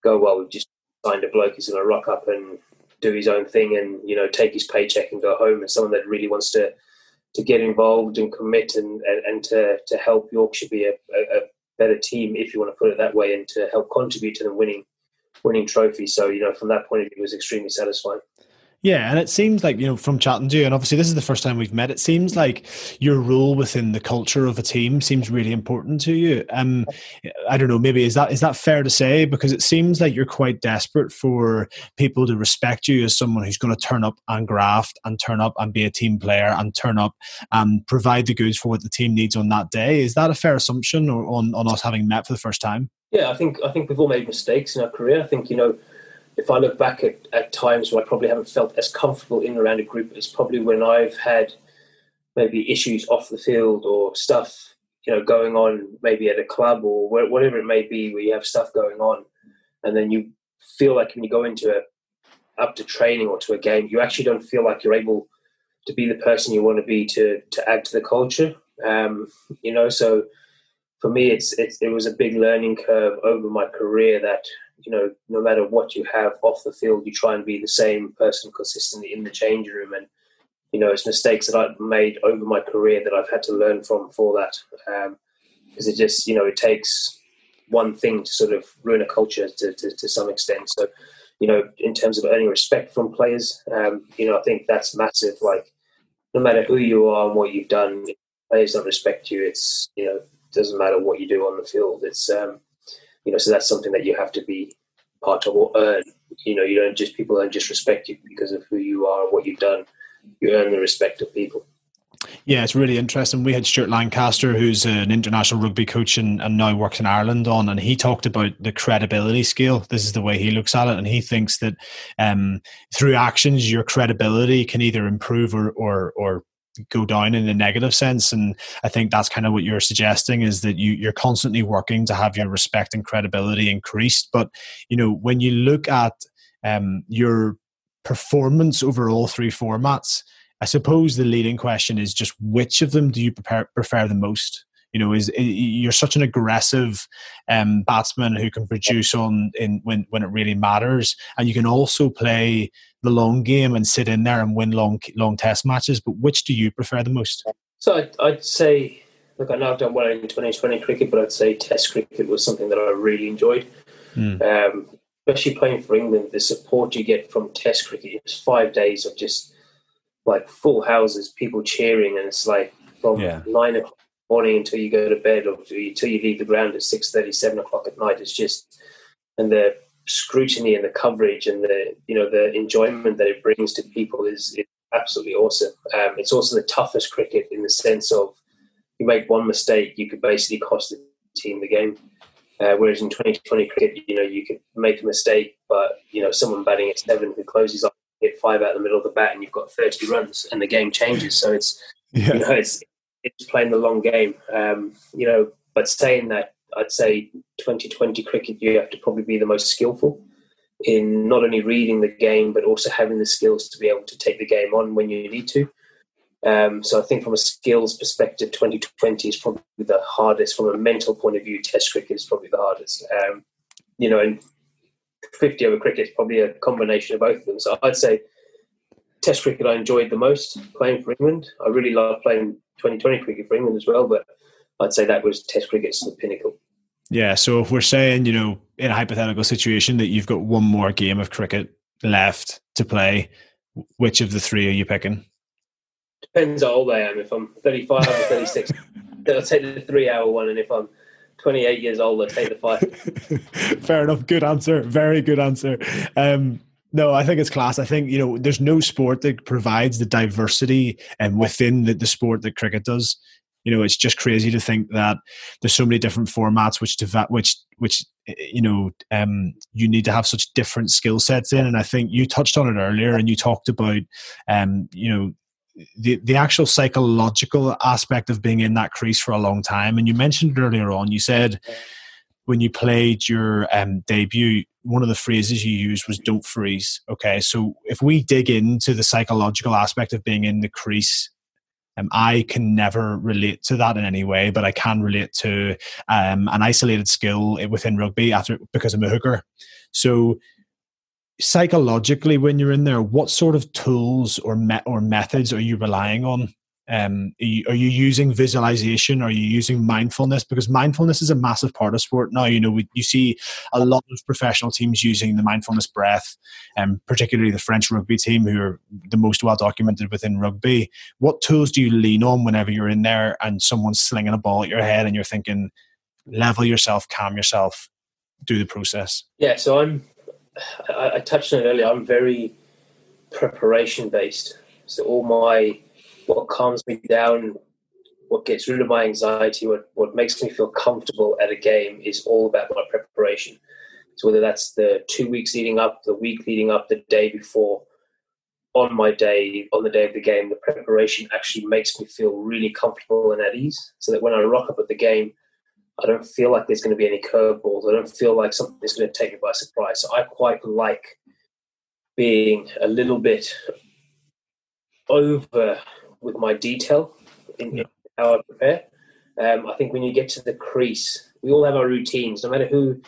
go, well, we've just signed a bloke who's going to rock up and do his own thing and, you know, take his paycheck and go home and someone that really wants to to get involved and commit and, and, and to, to help Yorkshire be a, a, a, better team, if you want to put it that way, and to help contribute to them winning winning trophies. So, you know, from that point of view, it was extremely satisfying. Yeah, and it seems like, you know, from chatting to you, and obviously this is the first time we've met, it seems like your role within the culture of a team seems really important to you. Um I don't know, maybe is that is that fair to say? Because it seems like you're quite desperate for people to respect you as someone who's going to turn up and graft and turn up and be a team player and turn up and provide the goods for what the team needs on that day. Is that a fair assumption or on, on us having met for the first time? Yeah, I think I think we've all made mistakes in our career. I think, you know, if I look back at, at times where I probably haven't felt as comfortable in around a group, it's probably when I've had maybe issues off the field or stuff, you know, going on maybe at a club or whatever it may be, where you have stuff going on, and then you feel like when you go into a up to training or to a game, you actually don't feel like you're able to be the person you want to be to to add to the culture. Um, you know, so for me, it's, it's it was a big learning curve over my career that you know, no matter what you have off the field, you try and be the same person consistently in the change room. And, you know, it's mistakes that I've made over my career that I've had to learn from for that. Because um, it just, you know, it takes one thing to sort of ruin a culture to, to, to some extent. So, you know, in terms of earning respect from players, um, you know, I think that's massive. Like, no matter who you are and what you've done, players don't respect you. It's, you know, doesn't matter what you do on the field. It's, um, you know, so that's something that you have to be part of or earn. You know, you don't just people don't just respect you because of who you are, what you've done. You earn the respect of people. Yeah, it's really interesting. We had Stuart Lancaster, who's an international rugby coach and, and, now works in Ireland, on, and he talked about the credibility scale. This is the way he looks at it, and he thinks that um, through actions, your credibility can either improve or or, or go down in a negative sense. And I think that's kind of what you're suggesting is that you, you're constantly working to have your respect and credibility increased. But, you know, when you look at um, your performance over all three formats, I suppose the leading question is just which of them do you prefer, prefer the most? You know, is you're such an aggressive um, batsman who can produce on in when when it really matters, and you can also play the long game and sit in there and win long long test matches. But which do you prefer the most? So I'd, I'd say, look, I know I've done well in 2020 cricket, but I'd say Test cricket was something that I really enjoyed. Mm. Um, especially playing for England, the support you get from Test cricket. It's five days of just like full houses, people cheering, and it's like from yeah. nine o'clock morning until you go to bed or until you leave the ground at six thirty, seven o'clock at night. It's just and the scrutiny and the coverage and the you know the enjoyment that it brings to people is, is absolutely awesome. Um, it's also the toughest cricket in the sense of you make one mistake, you could basically cost the team the game. Uh, whereas in 2020 cricket, you know, you could make a mistake, but you know, someone batting at seven who closes up hit five out of the middle of the bat and you've got 30 runs and the game changes. So it's, yeah. you know, it's, it's playing the long game. Um, you know, but saying that, I'd say 2020 cricket, you have to probably be the most skillful in not only reading the game, but also having the skills to be able to take the game on when you need to. Um, so I think from a skills perspective, 2020 is probably the hardest. From a mental point of view, Test cricket is probably the hardest. Um, you know, and 50 over cricket is probably a combination of both of them. So I'd say Test cricket I enjoyed the most playing for England. I really love playing 2020 cricket for England as well, but I'd say that was Test cricket's the pinnacle. Yeah, so if we're saying, you know, in a hypothetical situation that you've got one more game of cricket left to play, which of the three are you picking? Depends how old I am. If I'm 35 or 36, I'll take the three hour one, and if I'm 28 years old, I'll take the five. Fair enough. Good answer. Very good answer. Um, no, I think it's class. I think you know, there's no sport that provides the diversity and um, within the, the sport that cricket does. You know, it's just crazy to think that there's so many different formats which which which you know um, you need to have such different skill sets in. And I think you touched on it earlier, and you talked about um, you know the the actual psychological aspect of being in that crease for a long time. And you mentioned earlier on, you said when you played your um, debut, one of the phrases you used was "don't freeze." Okay, so if we dig into the psychological aspect of being in the crease. Um, I can never relate to that in any way, but I can relate to um, an isolated skill within rugby after because I'm a hooker. So psychologically when you're in there what sort of tools or met or methods are you relying on um, are, you, are, you, using visualization? Are you using mindfulness? Because mindfulness is a massive part of sport now. You know we, you see a lot of professional teams using the mindfulness breath and um, particularly the french rugby team who are the most well documented within rugby. What tools do you lean on whenever you're in there and someone's slinging a ball at your head and you're thinking level yourself calm yourself do the process yeah so i'm I, I touched on it earlier. I'm very preparation based. So all my what calms me down, what gets rid of my anxiety, what what makes me feel comfortable at a game is all about my preparation. So whether that's the two weeks leading up, the week leading up, the day before, on my day, on the day of the game, the preparation actually makes me feel really comfortable and at ease. So that when I rock up at the game, I don't feel like there's going to be any curveballs. I don't feel like something's going to take me by surprise. So I quite like being a little bit over with my detail in, in how I prepare. Um, I think when you get to the crease, we all have our routines, no matter who,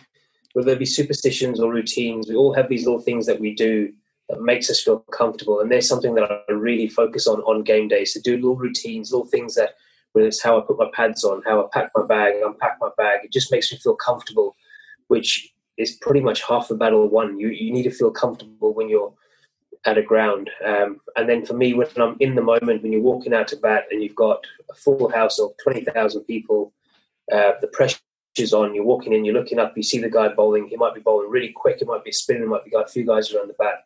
whether it be superstitions or routines, we all have these little things that we do that makes us feel comfortable. And there's something that I really focus on on game days to do little routines, little things that whether it's how I put my pads on, how I pack my bag, unpack my bag. It just makes me feel comfortable, which is pretty much half the battle won. You you need to feel comfortable when you're at a ground. Um, and then for me, when I'm in the moment, when you're walking out to bat and you've got a full house of 20,000 people, uh, the pressure's on, you're walking in, you're looking up, you see the guy bowling, he might be bowling really quick, it might be spinning, might be got a few guys around the bat.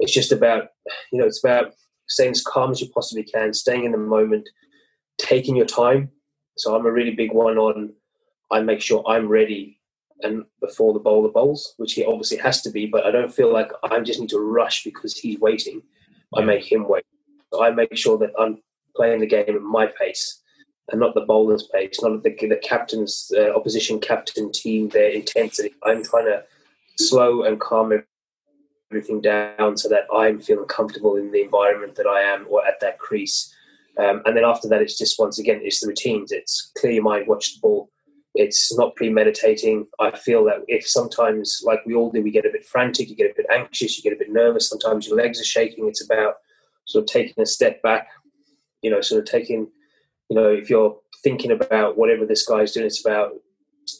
It's just about, you know, it's about staying as calm as you possibly can, staying in the moment, taking your time. So I'm a really big one on I make sure I'm ready and before the bowler bowls, which he obviously has to be, but I don't feel like I just need to rush because he's waiting. I make him wait. So I make sure that I'm playing the game at my pace and not the bowler's pace, not the, the captain's, uh, opposition captain team, their intensity. I'm trying to slow and calm everything down so that I'm feeling comfortable in the environment that I am or at that crease. Um, and then after that, it's just once again, it's the routines. It's clear your mind, watch the ball. It's not premeditating. I feel that if sometimes, like we all do, we get a bit frantic, you get a bit anxious, you get a bit nervous. Sometimes your legs are shaking. It's about sort of taking a step back, you know, sort of taking, you know, if you're thinking about whatever this guy's doing, it's about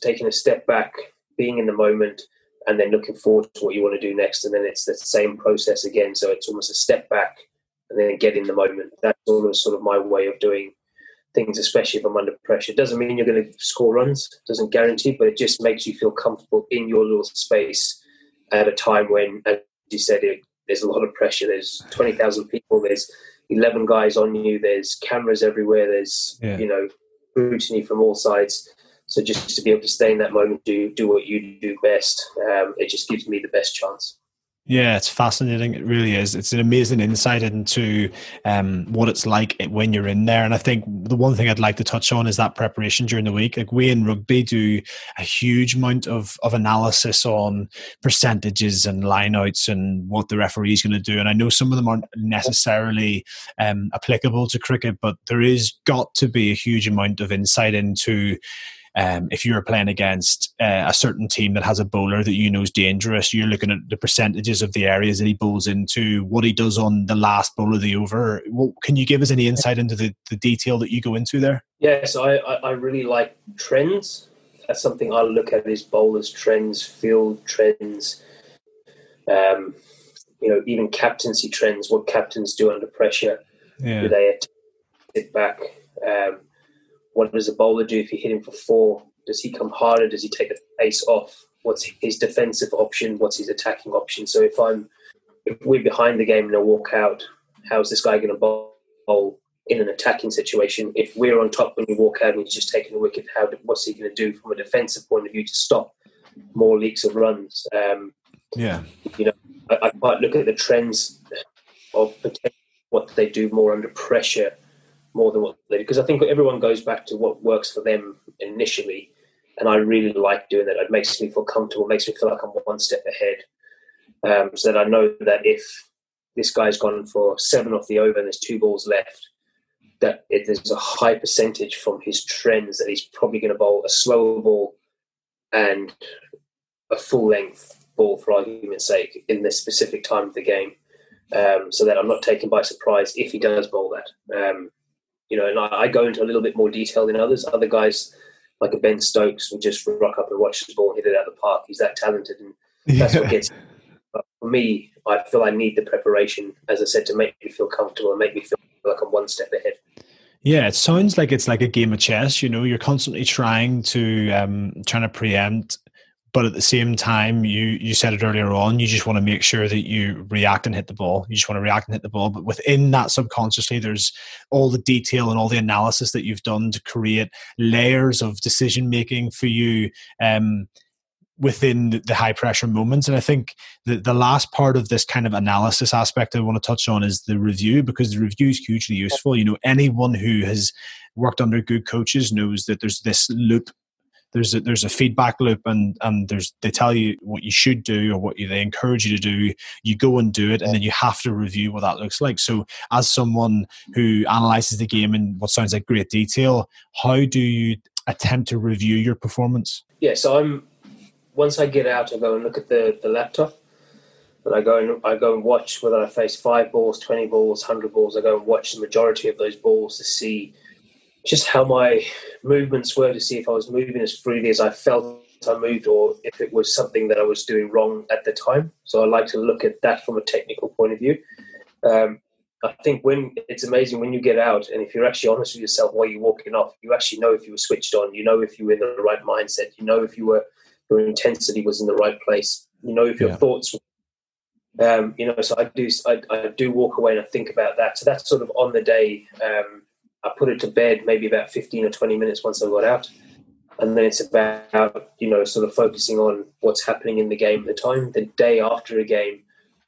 taking a step back, being in the moment, and then looking forward to what you want to do next. And then it's the same process again. So it's almost a step back and then get in the moment. That's of sort of my way of doing things, especially if I'm under pressure. It doesn't mean you're going to score runs, doesn't guarantee, but it just makes you feel comfortable in your little space at a time when, as you said, it, there's a lot of pressure. There's 20,000 people, there's 11 guys on you, there's cameras everywhere, there's, yeah. you know, scrutiny from all sides. So just to be able to stay in that moment, do do what you do best, um, it just gives me the best chance. Yeah, it's fascinating. It really is. It's an amazing insight into um, what it's like when you're in there. And I think the one thing I'd like to touch on is that preparation during the week. Like we in rugby do a huge amount of, of analysis on percentages and lineouts and what the referee is going to do. And I know some of them aren't necessarily um, applicable to cricket, but there is got to be a huge amount of insight into um, if you're playing against uh, a certain team that has a bowler that you know is dangerous, you're looking at the percentages of the areas that he bowls into, what he does on the last bowl of the over. Well, can you give us any insight into the, the detail that you go into there? Yes, I, I really like trends. That's something I look at is bowlers trends, field trends, um, you know, even captaincy trends, what captains do under pressure. Yeah. Do they sit back? Um, what does a bowler do if you hit him for four? Does he come harder? Does he take the pace off? What's his defensive option? What's his attacking option? So if I'm if we're behind the game and I walk out, how's this guy going to bowl in an attacking situation? If we're on top when you walk out and he's just taking a wicket, how what's he going to do from a defensive point of view to stop more leaks of runs? Um, yeah, you know, I, I might look at the trends of what they do more under pressure more than what they do because I think everyone goes back to what works for them initially, and I really like doing that. It makes me feel comfortable, makes me feel like I'm one step ahead, um, so that I know that if this guy's gone for seven off the over and there's two balls left, that it, there's a high percentage from his trends that he's probably going to bowl a slower ball and a full length ball for argument's sake in this specific time of the game. Um, so that I'm not taken by surprise if he does bowl that. Um, you know, and I, I, go into a little bit more detail than others. Other guys, like a Ben Stokes, will just rock up and watch the ball, hit it out of the park. He's that talented, and that's what gets. But for me, I feel I need the preparation, as I said, to make me feel comfortable and make me feel like I'm one step ahead. Yeah, it sounds like it's like a game of chess. You know, you're constantly trying to um, trying to preempt but at the same time you you said it earlier on you just want to make sure that you react and hit the ball you just want to react and hit the ball but within that subconsciously there's all the detail and all the analysis that you've done to create layers of decision making for you um, within the high pressure moments. And I think the, the last part of this kind of analysis aspect I want to touch on is the review because the review is hugely useful. You know, anyone who has worked under good coaches knows that there's this loop there's a, there's a feedback loop and and there's they tell you what you should do or what you, they encourage you to do. You go and do it and then you have to review what that looks like. So as someone who analyzes the game in what sounds like great detail how do you attempt to review your performance? Yeah so i'm once i get out i go and look at the the laptop and I go and I go and watch whether I face five balls, twenty balls, hundred balls. I go and watch the majority of those balls to see just how my movements were to see if I was moving as freely as I felt I moved or if it was something that I was doing wrong at the time. So I like to look at that from a technical point of view. Um, I think when it's amazing when you get out and if you're actually honest with yourself while you're walking off, you actually know if you were switched on, you know if you were in the right mindset, you know if you were your intensity was in the right place, you know if your yeah. thoughts um, you know, so I do I, I, do walk away and I think about that. So that's sort of on the day um, I put it to bed maybe about 15 or 20 minutes once I got out. And then it's about, you know, sort of focusing on what's happening in the game at the time. The day after a game,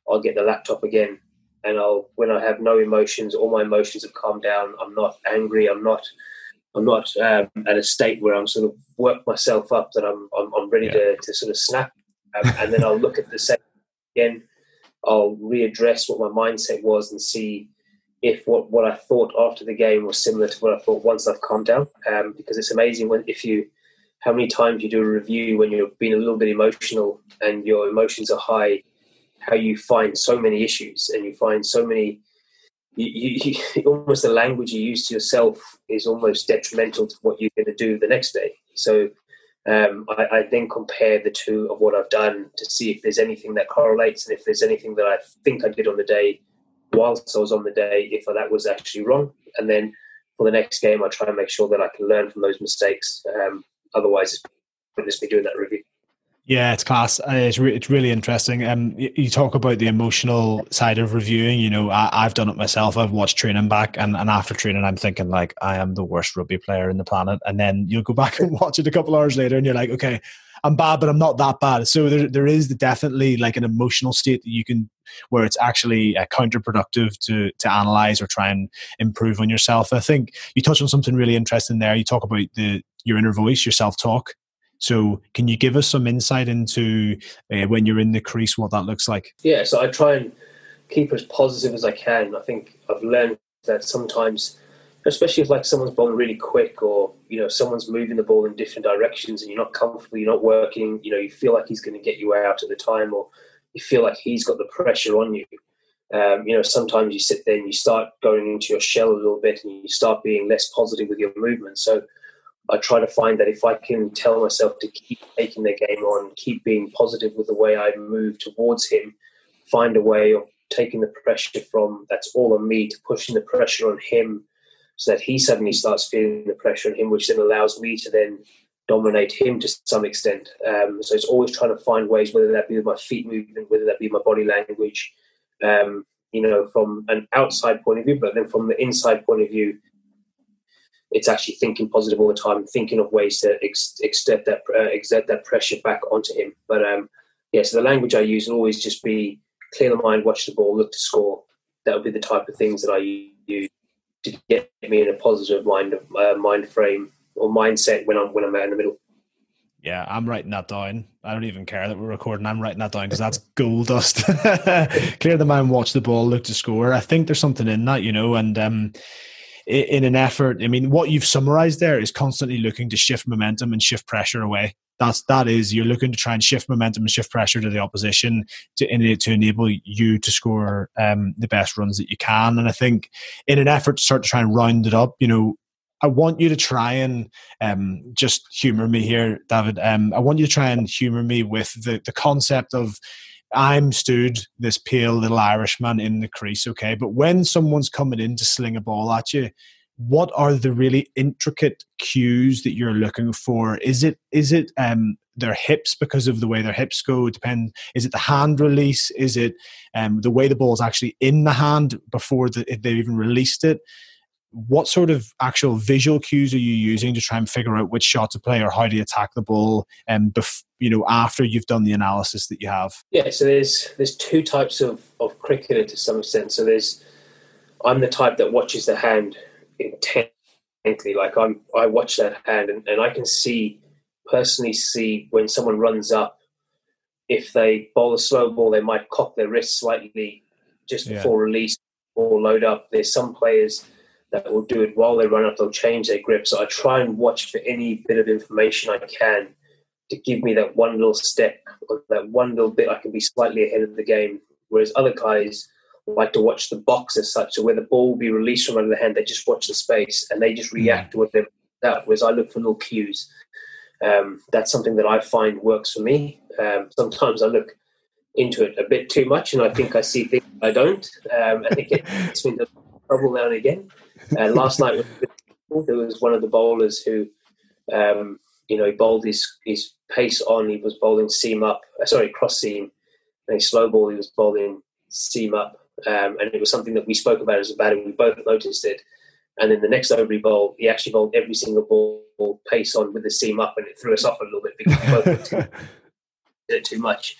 I'll get the laptop again and I'll when I have no emotions, all my emotions have calmed down. I'm not angry. I'm not. I'm not um, at a state where I'm sort of worked myself up that I'm I'm, I'm ready yeah. to, to sort of snap, um, and then I'll look at the set again. I'll readdress what my mindset was and see if what, what I thought after the game was similar to what I thought once I've calmed down. Um, because it's amazing when if you how many times you do a review when you're being a little bit emotional and your emotions are high, how you find so many issues and you find so many. You, you, you, almost the language you use to yourself is almost detrimental to what you're going to do the next day. So um, I, I, then compare the two of what I've done to see if there's anything that correlates and if there's anything that I think I did on the day whilst I was on the day, if that was actually wrong. And then for the next game, I try and make sure that I can learn from those mistakes. Um, otherwise, it's pointless me doing that review. Yeah, it's class. Uh, it's re- it's really interesting. Um, you talk about the emotional side of reviewing. You know, I, have done it myself. I've watched training back, and, and after training, I'm thinking like I am the worst rugby player in the planet. And then you'll go back and watch it a couple hours later, and you're like, okay, I'm bad, but I'm not that bad. So there there is definitely like an emotional state that you can where it's actually uh, counterproductive to to analyze or try and improve on yourself. I think you touched on something really interesting there. You talk about the your inner voice, your self talk so, can you give us some insight into uh, when you're in the crease, what that looks like? Yeah, so I try and keep as positive as I can. I think I've learned that sometimes, especially if like someone's bowling really quick, or you know someone's moving the ball in different directions, and you're not comfortable, you're not working. You know, you feel like he's going to get you out at the time, or you feel like he's got the pressure on you. Um, you know, sometimes you sit there and you start going into your shell a little bit, and you start being less positive with your movement. So I try to find that if I can tell myself to keep taking the game on, keep being positive with the way I move towards him, find a way of taking the pressure from that's all on me to pushing the pressure on him so that he suddenly starts feeling the pressure on him, which then allows me to then dominate him to some extent. Um, so it's always trying to find ways, whether that be with my feet movement, whether that be my body language, um, you know, from an outside point of view, but then from the inside point of view, it's actually thinking positive all the time, thinking of ways to ex- exert that uh, exert that pressure back onto him. But um, yeah, so the language I use will always just be clear the mind, watch the ball, look to score. That would be the type of things that I use to get me in a positive mind uh, mind frame or mindset when I'm when I'm out in the middle. Yeah, I'm writing that down. I don't even care that we're recording. I'm writing that down because that's gold dust. Clear the mind, watch the ball, look to score. I think there's something in that, you know, and um, in an effort. I mean, what you've summarized there is constantly looking to shift momentum and shift pressure away. That's that is you're looking to try and shift momentum and shift pressure to the opposition to to enable you to score um, the best runs that you can. And I think in an effort to start to try and round it up, you know, I want you to try and um, just humor me here, David. Um, I want you to try and humor me with the the concept of I'm stood this pale little Irishman in the crease, okay? But when someone's coming in to sling a ball at you, what are the really intricate cues that you're looking for? Is it is it um, their hips because of the way their hips go? Depend. Is it the hand release? Is it um, the way the ball is actually in the hand before the, they've even released it? What sort of actual visual cues are you using to try and figure out which shot to play or how to attack the ball and um, bef- you know after you've done the analysis that you have? Yeah so there's there's two types of of cricketer to some extent. So there's i'm the type that watches the hand intently like i'm i watch that hand and, and i can see personally see when someone runs up if they bowl a slow ball they might cock their wrist slightly just before yeah. release or load up. There's some players that will do it while they run up. They'll change their grip. So I try and watch for any bit of information I can to give me that one little step or that one little bit I can be slightly ahead of the game. Whereas other guys like to watch the box as such, so where the ball will be released from under the hand, they just watch the space and they just react mm. to what they're at. Whereas I look for little cues. Um, that's something that I find works for me. Um, sometimes I look into it a bit too much and I think I see things I don't. Um, I think it gets me into trouble now and again. Uh, last night there was one of the bowlers who, um, you know, he bowled his, his pace on. He was bowling seam up, uh, sorry, cross seam. And he slow ball, he was bowling seam up. Um, and it was something that we spoke about as a batter. We both noticed it. And then the next over he bowled, he actually bowled every single ball pace on with the seam up, and it threw us off a little bit because we both did too much.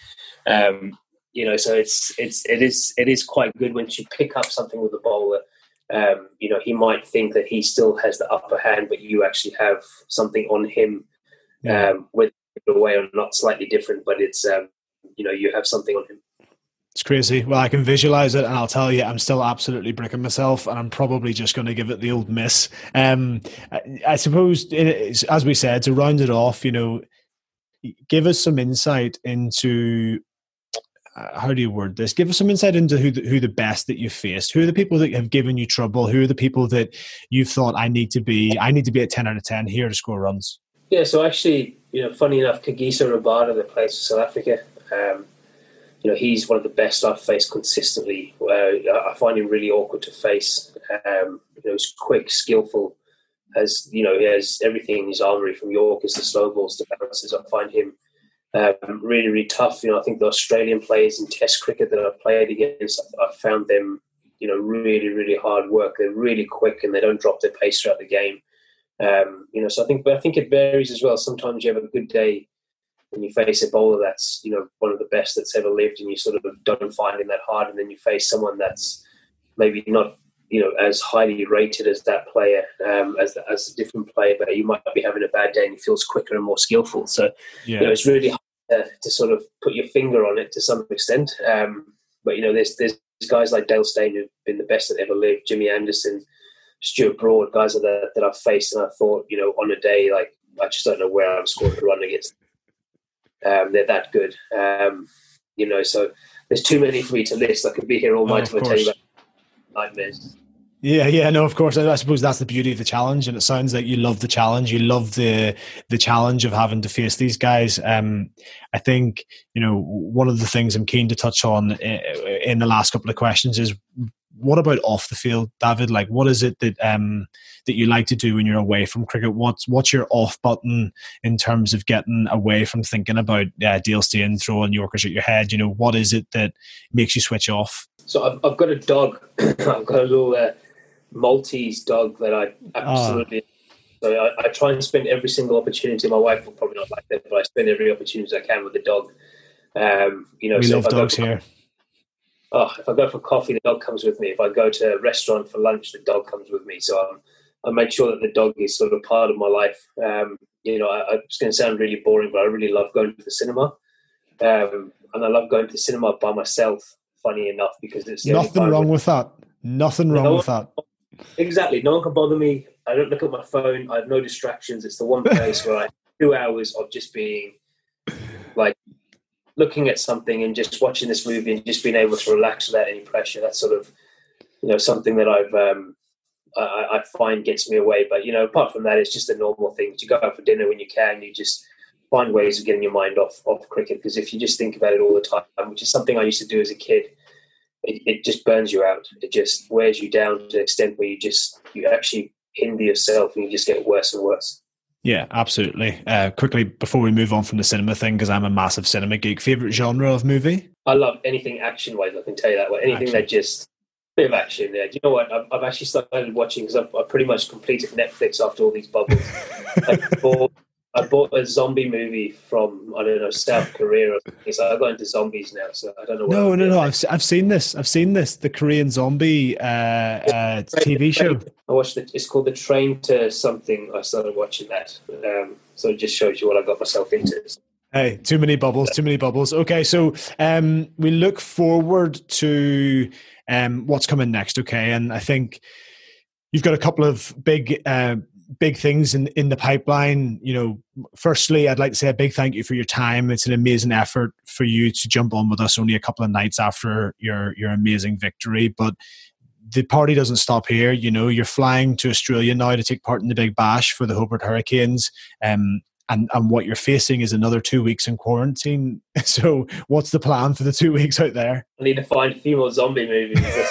Um, you know, so it's it's it is it is quite good once you pick up something with a bowler. Um, you know, he might think that he still has the upper hand, but you actually have something on him. Yeah. Um, way or not slightly different, but it's um, you know you have something on him. It's crazy. Well, I can visualize it, and I'll tell you, I'm still absolutely bricking myself, and I'm probably just going to give it the old miss. Um, I, I suppose, as we said, to round it off, you know, give us some insight into how do you word this? Give us some insight into who the, who the best that you've faced. Who are the people that have given you trouble? Who are the people that you've thought I need to be? I need to be at ten out of ten here to score runs. Yeah. So actually, you know, funny enough, Kagiso Rabada that plays for South Africa. Um, you know, he's one of the best I've faced consistently. Where I find him really awkward to face. Um, you know, he's quick, skillful, has you know he has everything in his armory from Yorkers to slow balls to bounces. I find him um, really, really tough. You know, I think the Australian players in Test cricket that I've played against, I've found them, you know, really, really hard work. They're really quick and they don't drop their pace throughout the game. Um, you know, so I think, but I think it varies as well. Sometimes you have a good day and you face a bowler that's you know one of the best that's ever lived, and you sort of don't find him that hard, and then you face someone that's maybe not you know as highly rated as that player um, as as a different player, but you might be having a bad day and he feels quicker and more skillful. So yeah. you know it's really hard to, to, sort of put your finger on it to some extent. Um, but you know there's there's guys like Dale Steyn who've been the best that ever lived, Jimmy Anderson. Stuart Broad, guys that that I've faced, and I thought, you know, on a day like I just don't know where I'm scoring a run against um, they're that good. Um, you know, so there's too many for me to list. I could be here all night oh, to tell you about nightmares. Yeah, yeah, no, of course. I suppose that's the beauty of the challenge, and it sounds like you love the challenge. You love the the challenge of having to face these guys. Um, I think you know one of the things I'm keen to touch on eh, in the last couple of questions is what about off the field, David? Like, what is it that um, that you like to do when you're away from cricket? What's what's your off button in terms of getting away from thinking about uh, Dale Steyn throwing Yorkers at your head? You know, what is it that makes you switch off? So I've, I've got a dog. I've got a little uh, Maltese dog that I absolutely. Oh. So I, I, try and spend every single opportunity. My wife will probably not like that, but I spend every opportunity I can with the dog. Um, you know, we so love dogs here oh, if I go for coffee, the dog comes with me. If I go to a restaurant for lunch, the dog comes with me. So I'm, I make sure that the dog is sort of part of my life. Um, you know, I, it's going to sound really boring, but I really love going to the cinema. Um, and I love going to the cinema by myself, funny enough, because it's nothing wrong with that. Nothing wrong with that. Exactly. No one can bother me. I don't look at my phone. I have no distractions. It's the one place where I two hours of just being like looking at something and just watching this movie and just being able to relax without any pressure. That's sort of you know something that I've um, I, I, find gets me away. But you know, apart from that, it's just the normal things. You go out for dinner when you can. You just find ways of getting your mind off off cricket because if you just think about it all the time, which is something I used to do as a kid, it, it just burns you out. It just wears you down to the extent where you just you actually hinder yourself and you just get worse and worse. Yeah, absolutely. Uh, quickly before we move on from the cinema thing, because I'm a massive cinema geek. Favorite genre of movie? I love anything action wise. I can tell you that. Way. Anything action. that just bit of action there. Do you know what? I've, I've actually started watching because I've, I've, pretty much completed Netflix after all these bubbles. I bought a zombie movie from I don't know South Korea. Or something. So I got into zombies now, so I don't know. no, no, no. I've I've seen this. I've seen this. The Korean zombie uh, uh, TV show. I watched it. It's called The Train to Something. I started watching that. Um, so it just shows you what I got myself into. Hey, too many bubbles. Too many bubbles. Okay, so um, we look forward to um, what's coming next. Okay, and I think you've got a couple of big uh, big things in in the pipeline. You know, firstly, I'd like to say a big thank you for your time. It's an amazing effort for you to jump on with us only a couple of nights after your your amazing victory, but the party doesn't stop here. You know, you're flying to Australia now to take part in the Big Bash for the Hobart Hurricanes. Um, and, and what you're facing is another two weeks in quarantine. So, what's the plan for the two weeks out there? I need to find a few more zombie movies.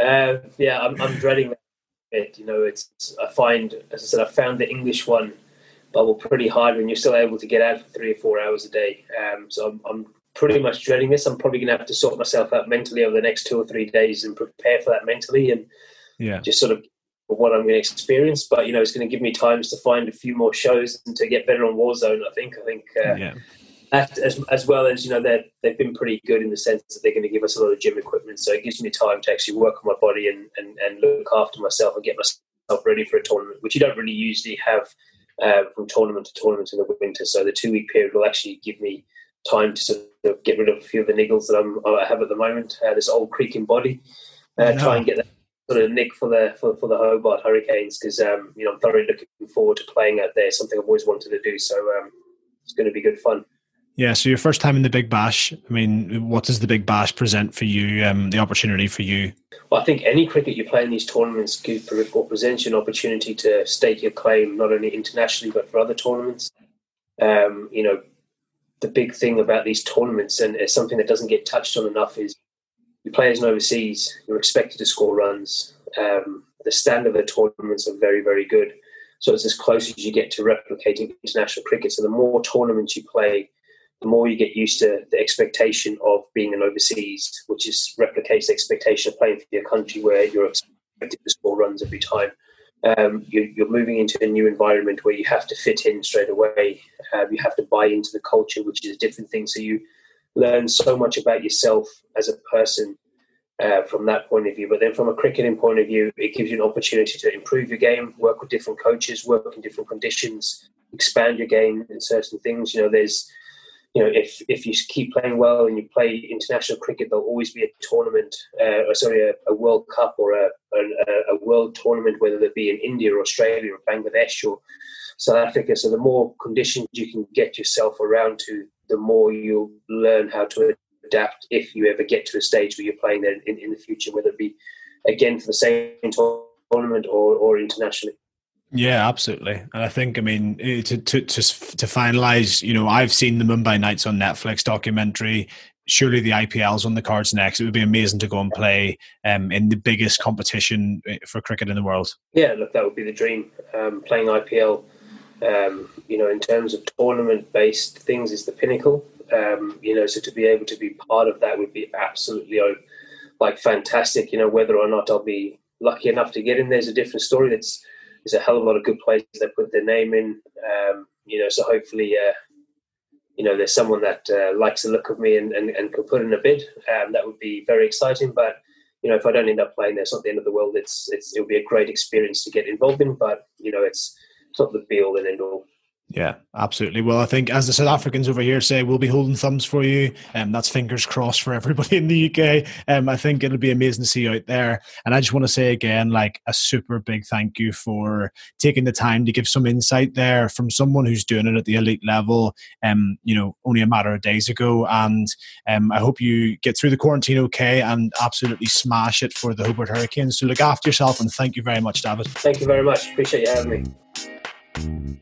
uh, yeah, I'm, I'm dreading that it. You know, it's I find, as I said, I found the English one bubble pretty hard when you're still able to get out for three or four hours a day. Um, so I'm, I'm pretty much dreading this. I'm probably going to have to sort myself out mentally over the next two or three days and prepare for that mentally and yeah, just sort of what I'm going to experience. But you know, it's going to give me times to find a few more shows and to get better on Warzone. I think. I think. Uh, yeah. As, as well as you know they they've been pretty good in the sense that they're going to give us a lot of gym equipment. So it gives me time to actually work on my body and, and, and look after myself and get myself ready for a tournament which you don't really usually have uh, from tournament to tournament in the winter. So the two week period will actually give me time to sort of get rid of a few of the niggles that I'm, I have at the moment uh, this old creaking body uh, try and get that sort of nick for the for, for the Hobart Hurricanes because um, you know I'm thoroughly looking forward to playing out there. Something I've always wanted to do. So um, it's going to be good fun yeah, so your first time in the Big Bash. I mean, what does the Big Bash present for you? Um, the opportunity for you? Well, I think any cricket you play in these tournaments gives or presents you an opportunity to stake your claim not only internationally but for other tournaments. Um, you know, the big thing about these tournaments and it's something that doesn't get touched on enough is you play as an overseas, you're expected to score runs. Um, the standard of the tournaments are very, very good. So it's as close as you get to replicating international cricket. So the more tournaments you play, the more you get used to the expectation of being an overseas, which is replicates the expectation of playing for your country where you're expected to score runs every time. Um, you, are moving into a new environment where you have to fit in straight away. Um, you have to buy into the culture, which is a different thing. So you learn so much about yourself as a person uh, from that point of view. But then from a cricketing point of view, it gives you an opportunity to improve your game, work with different coaches, work in different conditions, expand your game in certain things. You know, there's you know, if if you keep playing well and you play international cricket, there'll always be a tournament, uh, or sorry, a, a, World Cup or a, a, a, world tournament, whether it be in India or Australia or Bangladesh or South Africa. So the more conditions you can get yourself around to, the more you'll learn how to adapt if you ever get to a stage where you're playing there in, in the future, whether it be again for the same tournament or, or internationally. Yeah, absolutely. And I think, I mean, eh, to to to to finalize, you know, I've seen the Mumbai Knights on Netflix documentary. Surely the IPL's on the cards next. It would be amazing to go and play um, in the biggest competition eh, for cricket in the world. Yeah, look, that would be the dream. Um, playing IPL, um, you know, in terms of tournament-based things, is the pinnacle. Um, you know, so to be able to be part of that would be absolutely oh, like fantastic. You know, whether or not I'll be lucky enough to get in, there's a different story. That's there's a hell of a lot of good players that put their name in. Um, you know, so hopefully, uh, you know, there's someone that uh, likes the look of me and, and, and could put in a bid. Um, that would be very exciting. But you know, if I don't end up playing there, it's not the end of the world. It's it's it'll be a great experience to get involved in. But you know, it's it's not the be all and end all. Yeah, absolutely. Well, I think as the South Africans over here say, we'll be holding thumbs for you. And um, that's fingers crossed for everybody in the UK. Um, I think it'll be amazing to see you out there. And I just want to say again, like a super big thank you for taking the time to give some insight there from someone who's doing it at the elite level. Um, you know, only a matter of days ago. And um, I hope you get through the quarantine okay and absolutely smash it for the Hobart Hurricanes. So look after yourself and thank you very much, David. Thank you very much. Appreciate you having me.